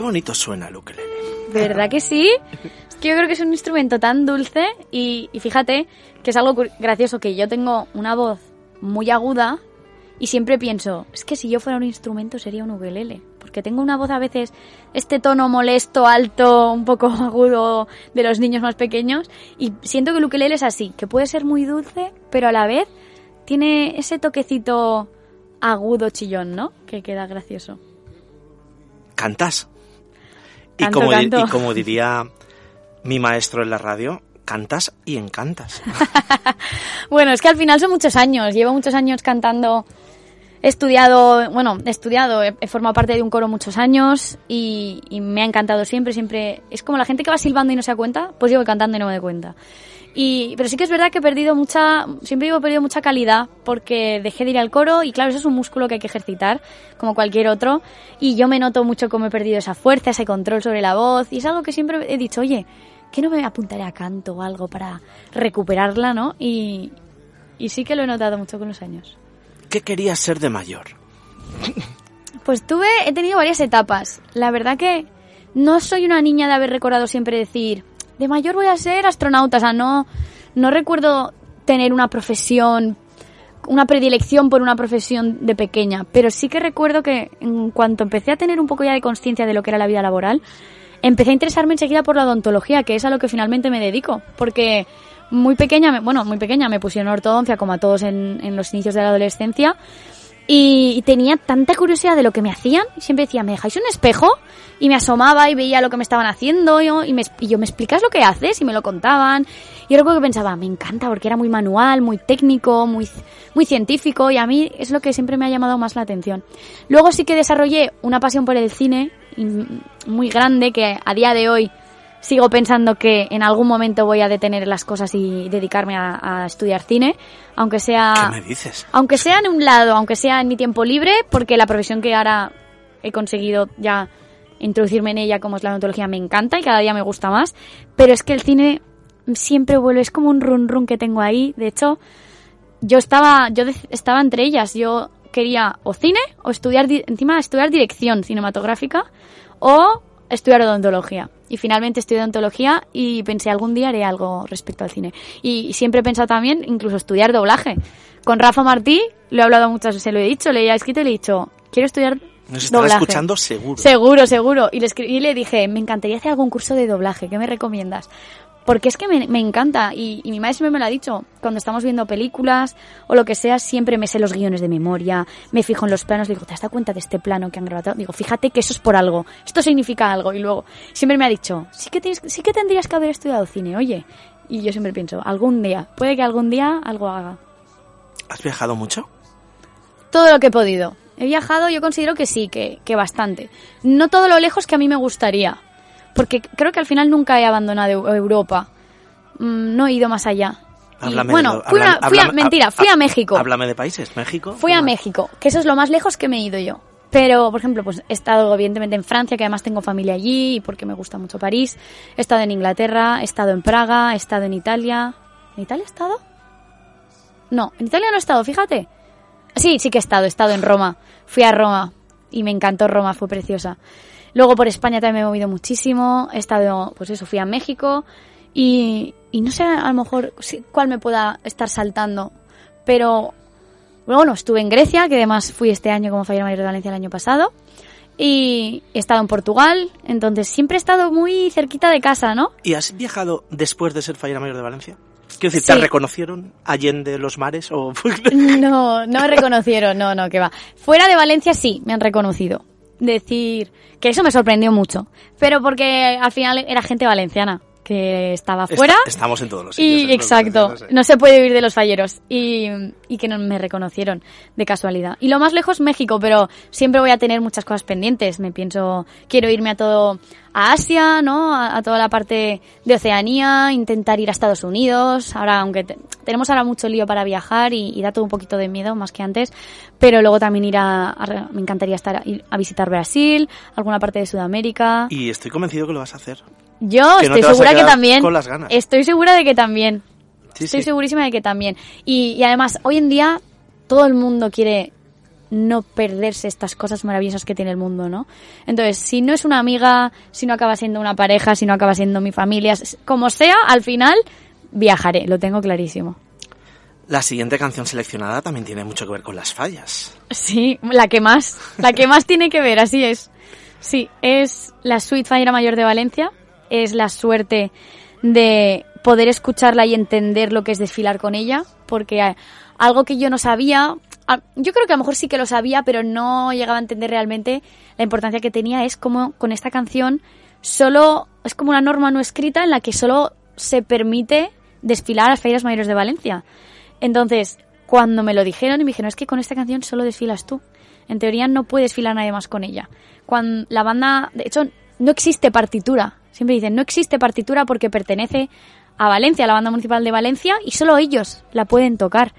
Qué bonito suena el ukelele. ¿Verdad que sí? Es que yo creo que es un instrumento tan dulce y, y fíjate que es algo gracioso que yo tengo una voz muy aguda y siempre pienso, es que si yo fuera un instrumento sería un ukelele, porque tengo una voz a veces este tono molesto, alto, un poco agudo de los niños más pequeños y siento que el ukelele es así, que puede ser muy dulce, pero a la vez tiene ese toquecito agudo chillón, ¿no? Que queda gracioso. ¿Cantas? Y Canto, como, canto. y como diría mi maestro en la radio, cantas y encantas. Bueno, es que al final son muchos años. Llevo muchos años cantando. He estudiado, bueno, he estudiado, he, he formado parte de un coro muchos años y, y me ha encantado siempre, siempre. Es como la gente que va silbando y no se da cuenta, pues yo voy cantando y no me doy cuenta. Y, pero sí que es verdad que he perdido mucha, siempre digo he perdido mucha calidad porque dejé de ir al coro y claro, eso es un músculo que hay que ejercitar como cualquier otro y yo me noto mucho cómo he perdido esa fuerza, ese control sobre la voz y es algo que siempre he dicho, oye, que no me apuntaré a canto o algo para recuperarla, ¿no? Y, y sí que lo he notado mucho con los años. ¿Qué querías ser de mayor? Pues tuve, he tenido varias etapas. La verdad que no soy una niña de haber recordado siempre decir, de mayor voy a ser astronauta. O sea, no, no recuerdo tener una profesión, una predilección por una profesión de pequeña. Pero sí que recuerdo que en cuanto empecé a tener un poco ya de conciencia de lo que era la vida laboral, empecé a interesarme enseguida por la odontología, que es a lo que finalmente me dedico. Porque muy pequeña, bueno, muy pequeña me pusieron ortodoncia como a todos en, en los inicios de la adolescencia. Y, tenía tanta curiosidad de lo que me hacían. Siempre decía, ¿me dejáis un espejo? Y me asomaba y veía lo que me estaban haciendo. y, me, y yo, ¿me explicas lo que haces? Y me lo contaban. Y yo que pensaba, me encanta porque era muy manual, muy técnico, muy, muy científico. Y a mí es lo que siempre me ha llamado más la atención. Luego sí que desarrollé una pasión por el cine muy grande que a día de hoy sigo pensando que en algún momento voy a detener las cosas y dedicarme a, a estudiar cine, aunque sea ¿Qué me dices? aunque sea en un lado, aunque sea en mi tiempo libre, porque la profesión que ahora he conseguido ya introducirme en ella, como es la odontología, me encanta y cada día me gusta más, pero es que el cine siempre vuelve, es como un run run que tengo ahí, de hecho, yo estaba, yo estaba entre ellas, yo quería o cine o estudiar, di- encima estudiar dirección cinematográfica o estudiar odontología. Y finalmente estudié odontología y pensé algún día haré algo respecto al cine. Y, siempre he pensado también incluso estudiar doblaje. Con Rafa Martí lo he hablado muchas veces, se lo he dicho, le he escrito y le he dicho, quiero estudiar Nos estará doblaje. escuchando seguro. Seguro, seguro. Y le, escribí y le dije, me encantaría hacer algún curso de doblaje, ¿qué me recomiendas? Porque es que me, me encanta y, y mi madre siempre me lo ha dicho, cuando estamos viendo películas o lo que sea, siempre me sé los guiones de memoria, me fijo en los planos, le digo, ¿te has dado cuenta de este plano que han grabado? Digo, fíjate que eso es por algo, esto significa algo. Y luego siempre me ha dicho, sí que, tienes, sí que tendrías que haber estudiado cine, oye. Y yo siempre pienso, algún día, puede que algún día algo haga. ¿Has viajado mucho? Todo lo que he podido. He viajado, yo considero que sí, que, que bastante. No todo lo lejos que a mí me gustaría. Porque creo que al final nunca he abandonado Eu- Europa. Mm, No he ido más allá. Y, Háblame bueno, de- fui, a- háblame- fui a, mentira, fui a México. Háblame de países. ¿México? Fui a. México, que eso es lo más lejos que me he ido yo. Pero, por ejemplo, pues he estado evidentemente en Francia, que además tengo familia allí y porque me gusta mucho París. He estado en Inglaterra, he estado en Praga, he estado en Italia. ¿En Italia he estado? No, en Italia no he estado, fíjate. Sí, sí que he estado, he estado en Roma. Fui a Roma y me encantó Roma, fue preciosa. Luego por España también me he movido muchísimo. He estado, pues eso, fui a México y, y no sé a lo mejor cuál me pueda estar saltando, pero bueno, estuve en Grecia, que además fui este año como Fallera Mayor de Valencia el año pasado. Y he estado en Portugal, entonces siempre he estado muy cerquita de casa, ¿no? ¿Y has viajado después de ser fallera mayor de Valencia? Quiero decir, ¿te Sí. reconocieron allende los mares o No, no me reconocieron, no, no, que va. Fuera de Valencia sí, me han reconocido. Decir que eso me sorprendió mucho, pero porque al final era gente valenciana que estaba fuera. Está- estamos en todos los sitios. Y exacto, no se puede vivir de los falleros. Y, y que no me reconocieron de casualidad. Y lo más lejos, México, pero siempre voy a tener muchas cosas pendientes. Me pienso, quiero irme a todo, a Asia, ¿no? A, a toda la parte de Oceanía, intentar ir a Estados Unidos. Ahora, aunque te- tenemos ahora mucho lío para viajar y, y da todo un poquito de miedo, más que antes. Pero luego también ir a, a- me encantaría estar, ir a visitar Brasil, alguna parte de Sudamérica. Y estoy convencido que lo vas a hacer. Yo que no estoy a segura que también. con las ganas. Estoy segura de que también. Sí, estoy sí. segurísima de que también. Y, y además, hoy en día todo el mundo quiere no perderse estas cosas maravillosas que tiene el mundo, ¿no? Entonces, si no es una amiga, si no acaba siendo una pareja, si no acaba siendo mi familia, como sea, al final viajaré, lo tengo clarísimo. La siguiente canción seleccionada también tiene mucho que ver con las fallas. Sí, la que más, la que más tiene que ver, así es. Sí, es la Suite Fallera Mayor de Valencia, es la suerte de poder escucharla y entender lo que es desfilar con ella, porque eh, algo que yo no sabía, yo creo que a lo mejor sí que lo sabía, pero no llegaba a entender realmente la importancia que tenía, es como con esta canción solo es como una norma no escrita en la que solo se permite desfilar a las ferias mayores de Valencia. Entonces, cuando me lo dijeron y me dijeron, es que con esta canción solo desfilas tú. En teoría no puede desfilar nadie más con ella. Cuando la banda, de hecho, no existe partitura. Siempre dicen, no existe partitura porque pertenece a Valencia, a la banda municipal de Valencia, y solo ellos la pueden tocar.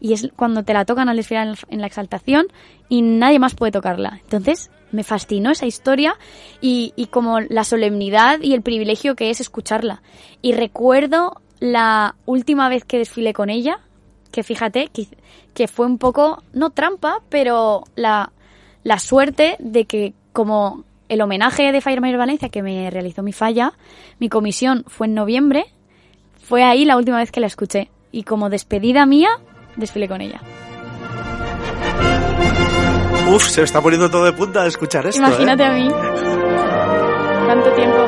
Y es cuando te la tocan al desfilar en la exaltación y nadie más puede tocarla. Entonces, me fascinó esa historia y, como la solemnidad y el privilegio que es escucharla. Y recuerdo la última vez que desfilé con ella, que fíjate que, que fue un poco, no trampa, pero la, la suerte de que como el homenaje de Fire Mayor Valencia que me realizó mi falla, mi comisión fue en noviembre, fue ahí la última vez que la escuché. Y como despedida mía, desfilé con ella. Uf, se está poniendo todo de punta de escuchar esto. Imagínate ¿eh? a mí. Tanto tiempo.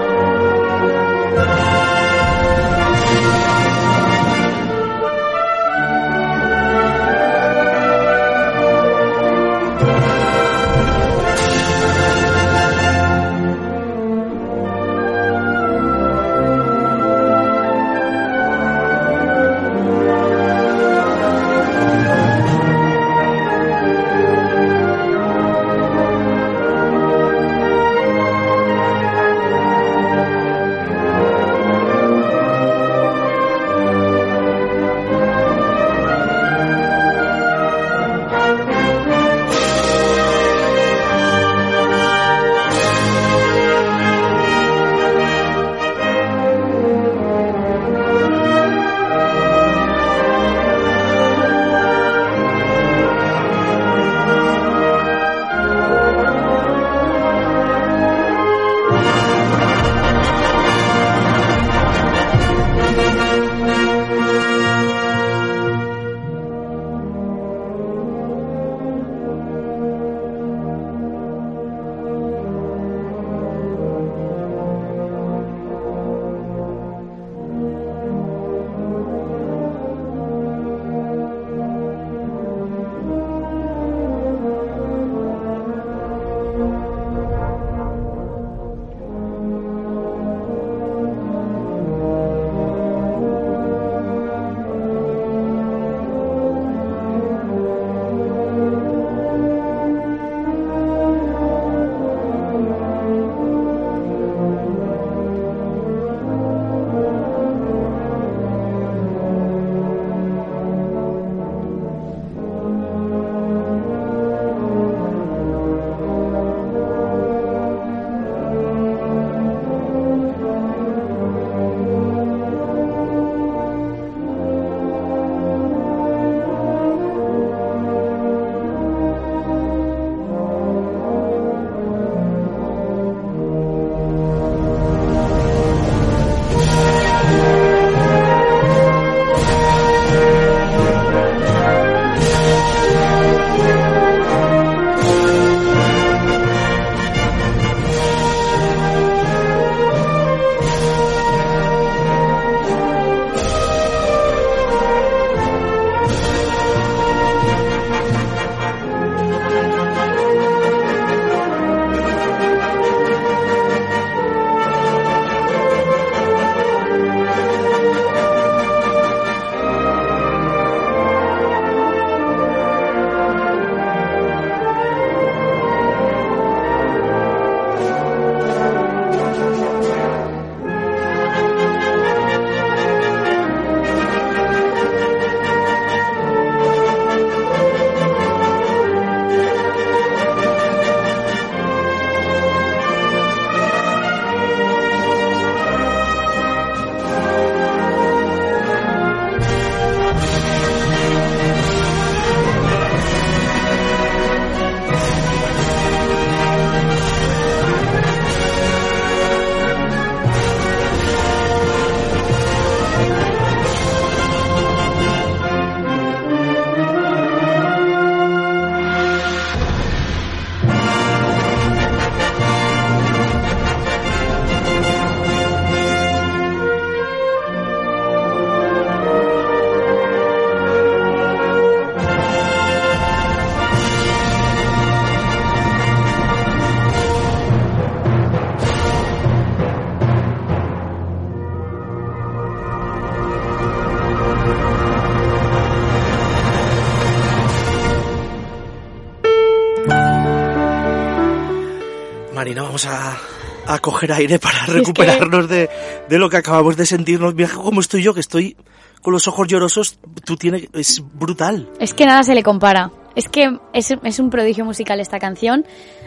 A coger aire para recuperarnos de, de lo que acabamos de sentirnos. Mira cómo estoy yo, que estoy con los ojos llorosos. Tú tienes, es brutal. Es que nada se le compara. Es que es, es un prodigio musical esta canción,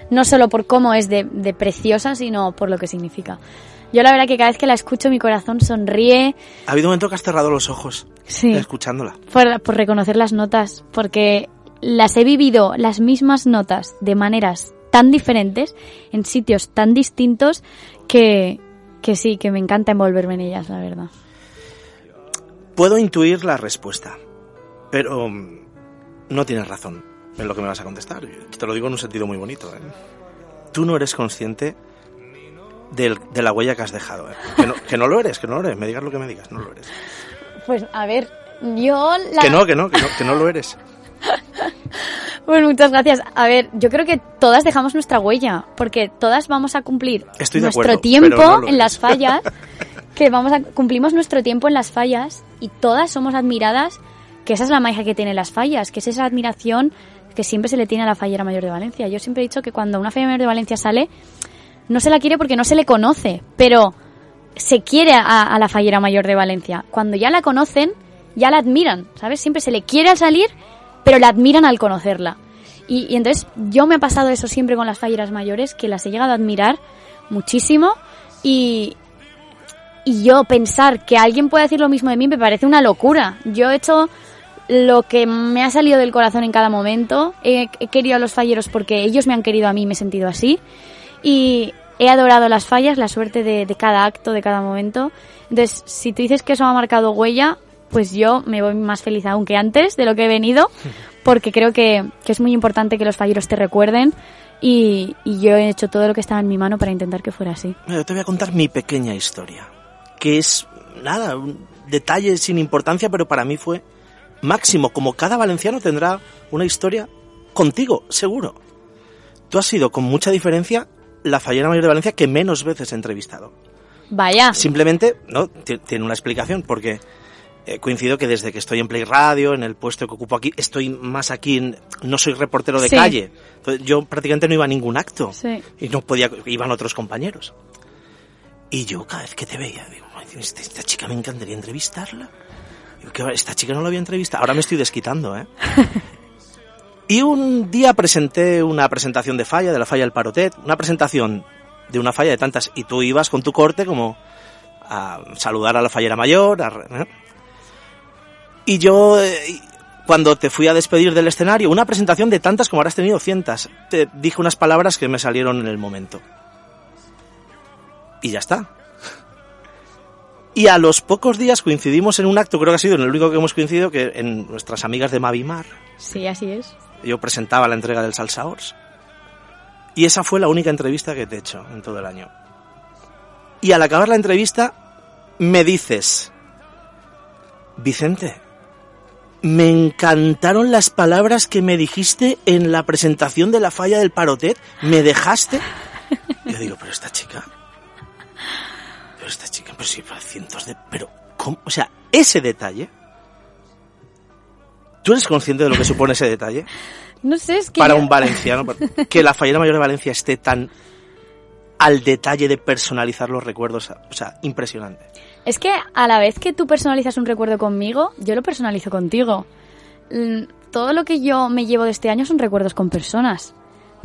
no solo por cómo es de, de preciosa, sino por lo que significa. Yo la verdad que cada vez que la escucho mi corazón sonríe Ha habido un momento que has cerrado los ojos Sí. escuchándola. por, por reconocer las notas, porque las he vivido las mismas notas de maneras tan diferentes, en sitios tan distintos, que, que sí, que me encanta envolverme en ellas, la verdad. Puedo intuir la respuesta, pero mm, no tienes razón en lo que me vas a contestar. Te lo digo en un sentido muy bonito. ¿eh? Tú no eres consciente del- de la huella que has dejado. ¿eh? Que, no, que no lo eres, que no lo eres. Me digas lo que me digas, no lo eres. Pues a ver, yo la... Que no, que no, que no, que no lo eres. Pues muchas gracias. A ver, yo creo que todas dejamos nuestra huella, porque todas vamos a cumplir Estoy nuestro acuerdo, tiempo no en las fallas, que vamos a cumplimos nuestro tiempo en las fallas y todas somos admiradas, que esa es la magia que tienen las fallas, que es esa admiración que siempre se le tiene a la fallera mayor de Valencia. Yo siempre he dicho que cuando una fallera mayor de Valencia sale, no se la quiere porque no se le conoce, pero se quiere a, a la fallera mayor de Valencia. Cuando ya la conocen, ya la admiran, ¿sabes? Siempre se le quiere al salir, pero la admiran al conocerla. Y, entonces yo me ha pasado eso siempre con las falleras mayores, que las he llegado a admirar muchísimo y, y yo pensar que alguien puede decir lo mismo de mí me parece una locura. Yo he hecho lo que me ha salido del corazón en cada momento. He, he querido a los falleros porque ellos me han querido a mí, me he sentido así. Y he adorado las fallas, la suerte de, de cada acto, de cada momento. Entonces, si tú dices que eso ha marcado huella, pues yo me voy más feliz aún que antes de lo que he venido, porque creo que, que es muy importante que los falleros te recuerden. Y, y yo he hecho todo lo que estaba en mi mano para intentar que fuera así. Yo te voy a contar mi pequeña historia, que es, nada, un detalle sin importancia, pero para mí fue máximo. Como cada valenciano tendrá una historia contigo, seguro. Tú has sido, con mucha diferencia, la fallera mayor de Valencia que menos veces he entrevistado. Vaya. Simplemente, ¿no? Ti- Tiene una explicación, porque eh, coincido que desde que estoy en Play Radio, en el puesto que ocupo aquí, estoy más aquí, en- no soy reportero de Sí. calle. Entonces, yo prácticamente no iba a ningún acto. Sí. Y no podía, iban otros compañeros. Y yo cada vez que te veía, digo, "Ay, esta, esta chica me encantaría entrevistarla. Digo, "¿Qué esta chica no la había entrevistado. Ahora me estoy desquitando, ¿eh? y un día presenté una presentación de falla, de la falla del Parotet, una presentación de una falla de tantas, y tú ibas con tu corte como a saludar a la fallera mayor, a ¿eh? Y yo, eh, cuando te fui a despedir del escenario, una presentación de tantas como habrás tenido cientas, te dije unas palabras que me salieron en el momento. Y ya está. Y a los pocos días coincidimos en un acto, creo que ha sido en el único que hemos coincidido, que en nuestras amigas de Mavimar, Sí, así es. yo presentaba la entrega del Salsaors. Y esa fue la única entrevista que te he hecho en todo el año. Y al acabar la entrevista, me dices, Vicente, me encantaron las palabras que me dijiste en la presentación de la falla del Parotet. ¿Me dejaste? Yo digo, pero esta chica. Pero esta chica, pero sí, para cientos de. Pero, ¿cómo? O sea, ese detalle. ¿Tú eres consciente de lo que supone ese detalle? No sé, es que... para un valenciano, que la fallera mayor de Valencia esté tan al detalle de personalizar los recuerdos, o sea, impresionante. Es que a la vez que tú personalizas un recuerdo conmigo, yo lo personalizo contigo. Mm, Todo lo que yo me llevo de este año son recuerdos con personas.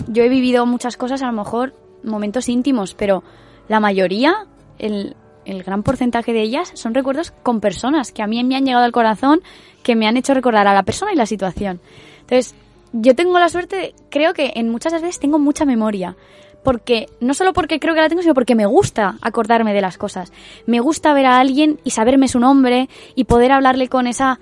Yo he vivido muchas cosas, a lo mejor momentos íntimos, pero la mayoría, el, gran porcentaje de ellas, son recuerdos con personas que a mí me han llegado al corazón, que me han hecho recordar a la persona y la situación. Entonces, yo tengo la suerte, creo que en muchas veces tengo mucha memoria. Porque, no solo porque creo que la tengo, sino porque me gusta acordarme de las cosas. Me gusta ver a alguien y saberme su nombre y poder hablarle con esa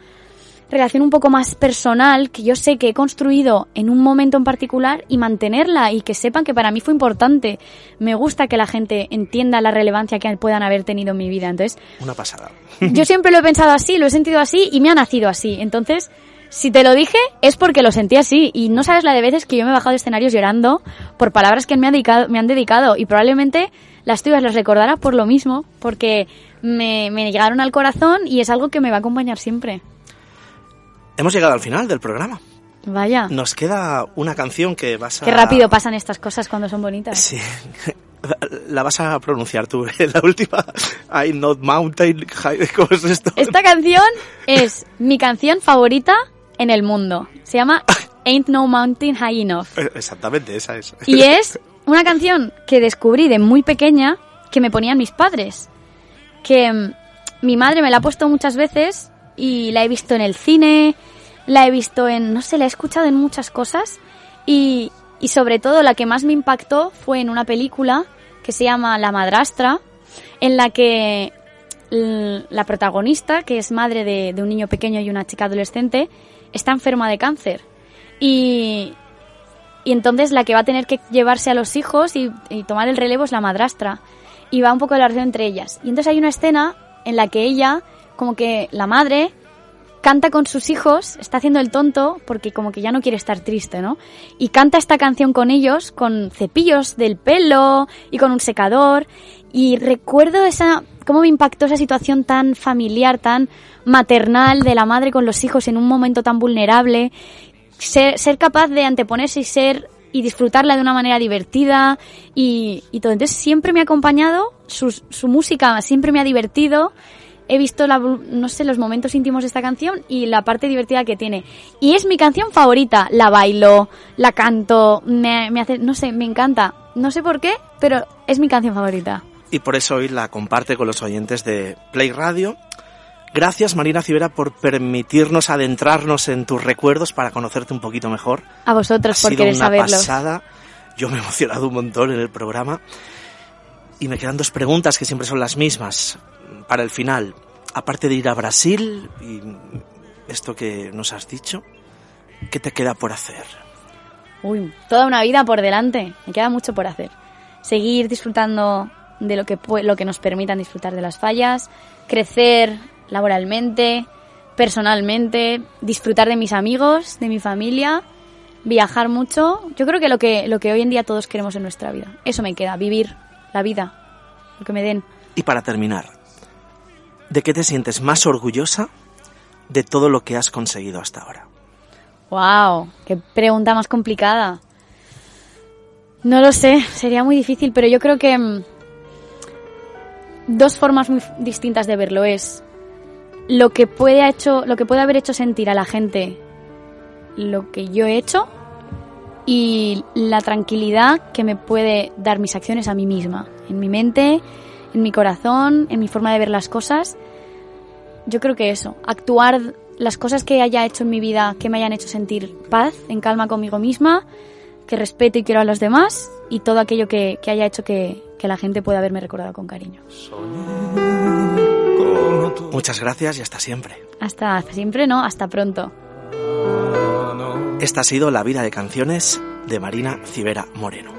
relación un poco más personal que yo sé que he construido en un momento en particular y mantenerla y que sepan que para mí fue importante. Me gusta que la gente entienda la relevancia que puedan haber tenido en mi vida. Entonces, Una pasada. yo siempre lo he pensado así, lo he sentido así y me ha nacido así. Entonces, si te lo dije es porque lo sentí así y no sabes la de veces que yo me he bajado de escenarios llorando por palabras que me han dedicado, me han dedicado y probablemente las tuyas las recordarás por lo mismo, porque me, me llegaron al corazón y es algo que me va a acompañar siempre. Hemos llegado al final del programa. Vaya. Nos queda una canción que vas a... Qué rápido pasan estas cosas cuando son bonitas. Sí. La vas a pronunciar tú, ¿eh? la última. I not mountain high. ¿Cómo es esto? Esta canción es mi canción favorita en el mundo. Se llama Ain't No Mountain High Enough. Eh, Exactamente, esa es. Y es una canción que descubrí de muy pequeña que me ponían mis padres. Que mm, mi madre me la ha puesto muchas veces y la he visto en el cine, la he visto en, no sé, la he escuchado en muchas cosas y, y sobre todo la que más me impactó fue en una película que se llama La madrastra, en la que la protagonista, que es madre de, de un niño pequeño y una chica adolescente, está enferma de cáncer. Y, y entonces la que va a tener que llevarse a los hijos y, tomar el relevo es la madrastra. Y va un poco de la relación entre ellas. Y entonces hay una escena en la que ella, como que la madre, canta con sus hijos, está haciendo el tonto porque como que ya no quiere estar triste, ¿no? Y canta esta canción con ellos, con cepillos del pelo y con un secador. Y recuerdo esa, cómo me impactó esa situación tan familiar, tan maternal de la madre con los hijos en un momento tan vulnerable. Ser, ser capaz de anteponerse y ser y disfrutarla de una manera divertida y, y todo. Entonces siempre me ha acompañado, su, su música siempre me ha divertido he visto la, no sé, los momentos íntimos de esta canción y la parte divertida que tiene. Y es mi canción favorita. La bailo, la canto, me, me hace, no sé, me encanta. No sé por qué, pero es mi canción favorita. Y por eso hoy la comparte con los oyentes de Play Radio. Gracias Marina Civera por permitirnos adentrarnos en tus recuerdos para conocerte un poquito mejor. A vosotros ha por sido querer una saberlos. pasada. Yo me he emocionado un montón en el programa. Y me quedan dos preguntas que siempre son las mismas para el final. Aparte de ir a Brasil y esto que nos has dicho, ¿qué te queda por hacer? Uy, toda una vida por delante. Me queda mucho por hacer. Seguir disfrutando de lo que, lo que nos permitan disfrutar de las fallas, crecer laboralmente, personalmente, disfrutar de mis amigos, de mi familia, viajar mucho. Yo creo que lo que, lo que hoy en día todos queremos en nuestra vida. Eso me queda, vivir la vida, lo que me den. Y para terminar, ¿de qué te sientes más orgullosa de todo lo que has conseguido hasta ahora? Wow, qué pregunta más complicada. No lo sé, sería muy difícil, pero yo creo que mm, dos formas muy distintas de verlo es lo que puede ha hecho, lo que puede haber hecho sentir a la gente lo que yo he hecho y la tranquilidad que me puede dar mis acciones a mí misma, en mi mente, en mi corazón, en mi forma de ver las cosas. Yo creo que eso, actuar las cosas que haya hecho en mi vida que me hayan hecho sentir paz, en calma conmigo misma, que respeto y quiero a los demás y todo aquello que, que haya hecho que, que la gente pueda haberme recordado con cariño. Muchas gracias y hasta siempre. Hasta siempre, ¿no? Hasta pronto. Esta ha sido la vida de canciones de Marina Civera Moreno.